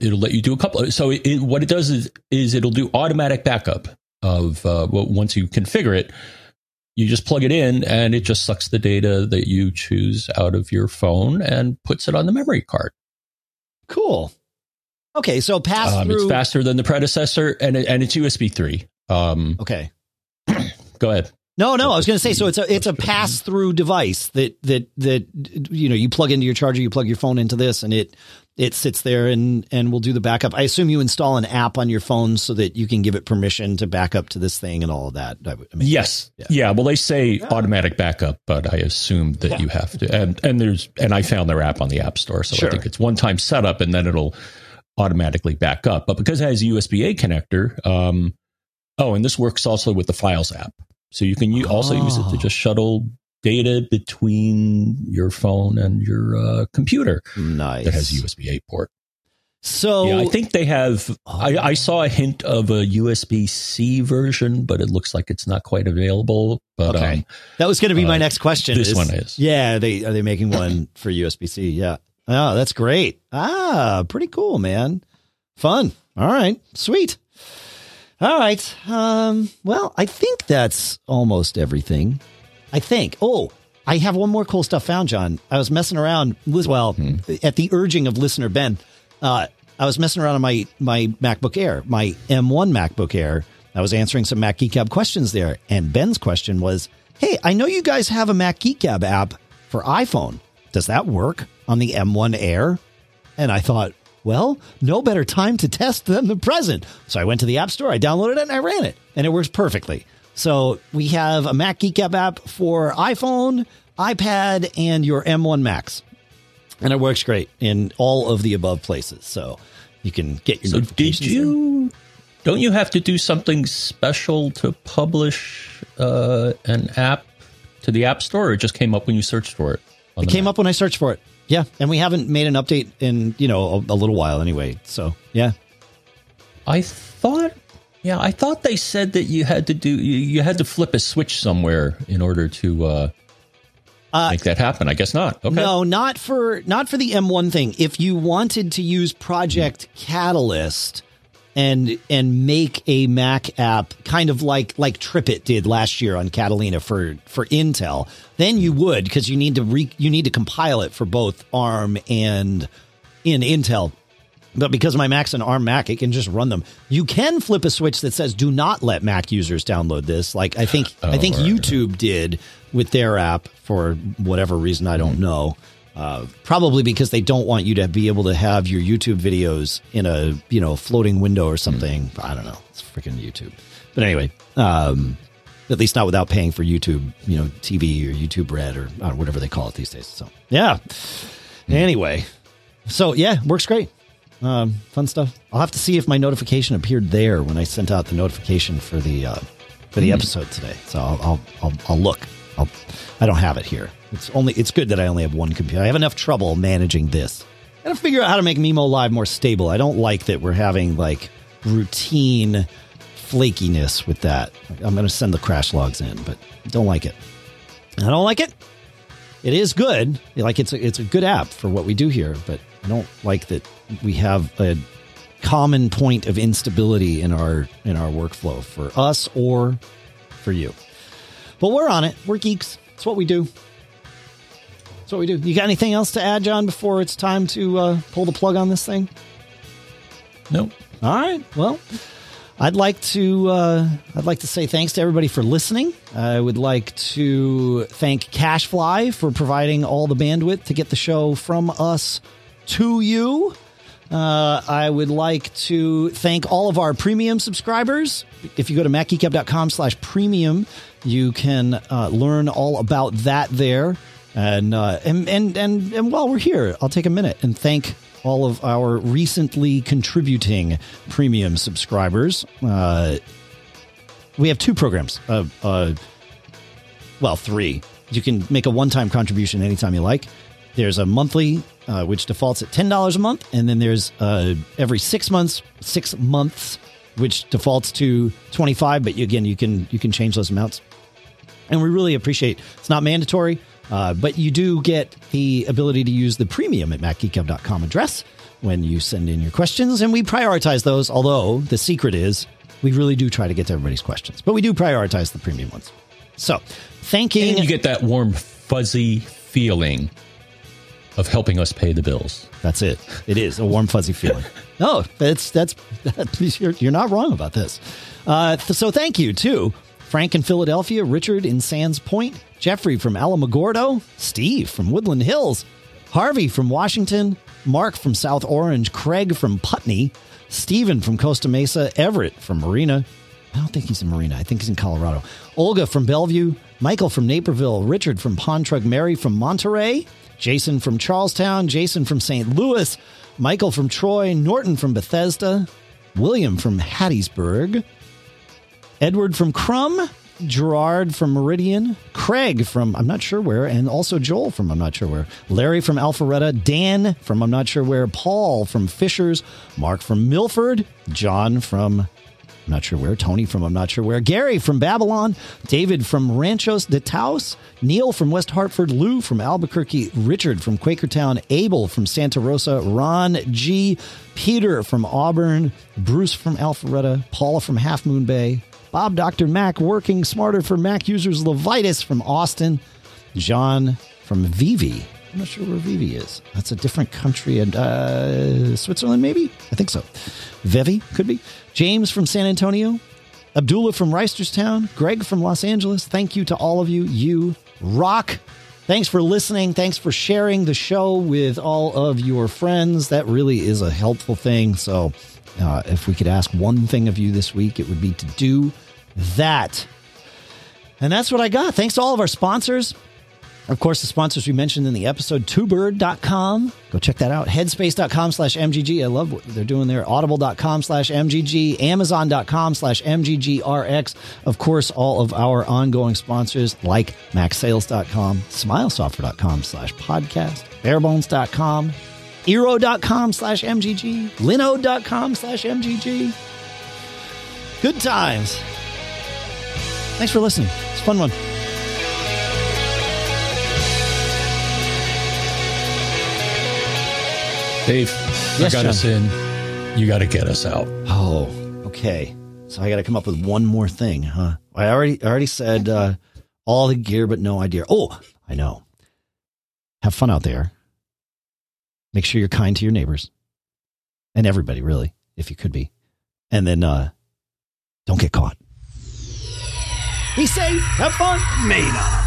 it'll let you do a couple. so it, what it does is is it'll do automatic backup of uh, well, once you configure it you just plug it in and it just sucks the data that you choose out of your phone and puts it on the memory card. Cool. Okay, so pass um, through. It's faster than the predecessor, and it, and it's USB three. Um, okay. go ahead. No, no, I was going to say so. It's a it's a pass through device that that that you know you plug into your charger, you plug your phone into this, and it it sits there and and will do the backup. I assume you install an app on your phone so that you can give it permission to back up to this thing and all of that. I mean, yes, yeah. yeah. Well, they say automatic backup, but I assume that yeah. you have to. And and there's and I found their app on the App Store, so sure. I think it's one time setup, and then it'll automatically back up. But because it has a USB A connector, um, oh, and this works also with the Files app. So you can also oh. use it to oh. just shuttle data between your phone and your uh, computer. Nice. That has a USB A port. So yeah, I think they have. Oh. I, I, saw a hint of a USB C version, but it looks like it's not quite available. But okay. um, that was going to be uh, my next question. This is, one is. Yeah, they are they making one for USB C? Yeah. Oh, that's great. Ah, pretty cool, man. Fun. All right, sweet. All right. Um, well, I think that's almost everything. I think. Oh, I have one more cool stuff found, John. I was messing around. with, Well, hmm. at the urging of listener Ben, uh, I was messing around on my my MacBook Air, my M1 MacBook Air. I was answering some Mac Geek Gab questions there, and Ben's question was, "Hey, I know you guys have a Mac Geek Gab app for iPhone. Does that work on the M1 Air?" And I thought, well, no better time to test than the present. So I went to the App Store, I downloaded it, and I ran it, and it works perfectly. So we have a Mac Geek app for iPhone, iPad, and your M1 Max. And it works great in all of the above places. So you can get your so did you don't you have to do something special to publish uh, an app to the app store or it just came up when you searched for it it came Mac? up when i searched for it yeah, and we haven't made an update in you know a, a little while anyway. So yeah, I thought yeah, I thought they said that you had to do you, you had to flip a switch somewhere in order to uh, uh, make that happen. I guess not. Okay. No, not for not for the M1 thing. If you wanted to use Project Catalyst, and and make a Mac app kind of like like TripIt did last year on Catalina for for Intel, then you would because you need to re, you need to compile it for both ARM and in Intel. But because my Mac's an ARM Mac, it can just run them. You can flip a switch that says "Do not let Mac users download this." Like I think oh, I think right. YouTube did with their app for whatever reason I don't mm-hmm. know. Uh, probably because they don't want you to be able to have your YouTube videos in a you know floating window or something. Mm. I don't know. It's freaking YouTube. But anyway, um, at least not without paying for YouTube, you know, TV or YouTube Red or know, whatever they call it these days. So yeah. Mm. Anyway, so yeah, works great. Um, fun stuff. I'll have to see if my notification appeared there when I sent out the notification for the uh, for the mm. episode today. So I'll I'll, I'll, I'll look. I'll, I don't have it here. It's only it's good that I only have one computer. I have enough trouble managing this. I gotta figure out how to make mimoLive more stable. I don't like that we're having like routine flakiness with that. I'm gonna send the crash logs in, but don't like it. I don't like it. It is good. Like it's a, it's a good app for what we do here, but I don't like that we have a common point of instability in our in our workflow for us or for you. But we're on it. We're geeks. It's what we do. That's what we do. You got anything else to add, John, before it's time to uh, pull the plug on this thing? Nope. All right. Well, I'd like to uh, I'd like to say thanks to everybody for listening. I would like to thank CacheFly for providing all the bandwidth to get the show from us to you. Uh, I would like to thank all of our premium subscribers. If you go to macgeekgab.com slash premium, you can uh, learn all about that there. And, uh, and, and, and, and while we're here, I'll take a minute and thank all of our recently contributing premium subscribers. Uh, we have two programs. Uh, uh, well, three. You can make a one time contribution anytime you like. There's a monthly, uh, which defaults at $10 a month. And then there's uh, every six months, six months, which defaults to 25 But again, you can, you can change those amounts. And we really appreciate it's not mandatory. Uh, but you do get the ability to use the premium at macgeekgab.com address when you send in your questions, and we prioritize those. Although the secret is we really do try to get to everybody's questions, but we do prioritize the premium ones. So, thanking and you get that warm, fuzzy feeling of helping us pay the bills. That's it. It is a warm, fuzzy feeling. No, that's that's, that's you're, you're not wrong about this. Uh, so, thank you too Frank in Philadelphia, Richard in Sands Point, Jeffrey from Alamogordo, Steve from Woodland Hills, Harvey from Washington, Mark from South Orange, Craig from Putney, Stephen from Costa Mesa, Everett from Marina. I don't think he's in Marina. I think he's in Colorado. Olga from Bellevue, Michael from Naperville, Richard from Pontrug, Mary from Monterey, Jason from Charlestown, Jason from St. Louis, Michael from Troy, Norton from Bethesda, William from Hattiesburg, Edward from Crum, Gerard from Meridian, Craig from I'm not sure where, and also Joel from I'm not sure where, Larry from Alpharetta, Dan from I'm not sure where, Paul from Fishers, Mark from Milford, John from I'm not sure where, Tony from I'm not sure where, Gary from Babylon, David from Ranchos de Taos, Neil from West Hartford, Lou from Albuquerque, Richard from Quakertown, Abel from Santa Rosa, Ron G, Peter from Auburn, Bruce from Alpharetta, Paula from Half Moon Bay, Bob Dr. Mac working smarter for Mac users, Levitus from Austin, John from Vivi. I'm not sure where Vivi is. That's a different country and uh, Switzerland, maybe? I think so. Vivi could be. James from San Antonio, Abdullah from Reisterstown, Greg from Los Angeles. Thank you to all of you. You rock. Thanks for listening. Thanks for sharing the show with all of your friends. That really is a helpful thing. So, uh, if we could ask one thing of you this week, it would be to do that. And that's what I got. Thanks to all of our sponsors. Of course, the sponsors we mentioned in the episode, tubird.com. Go check that out. Headspace.com slash MGG. I love what they're doing there. Audible.com slash MGG. Amazon.com slash MGGRX. Of course, all of our ongoing sponsors like MacSales.com, SmileSoftware.com slash podcast, Barebones.com, Eero.com slash MGG, Linode.com slash MGG. Good times. Thanks for listening. It's a fun one. Dave, Yes, I got John. us in. You got to get us out. Oh, okay. So I got to come up with one more thing, huh? I already I already said uh, all the gear, but no idea. Oh, I know. Have fun out there. Make sure you're kind to your neighbors and everybody, really, if you could be. And then uh, don't get caught. Be safe. Have fun. Made up.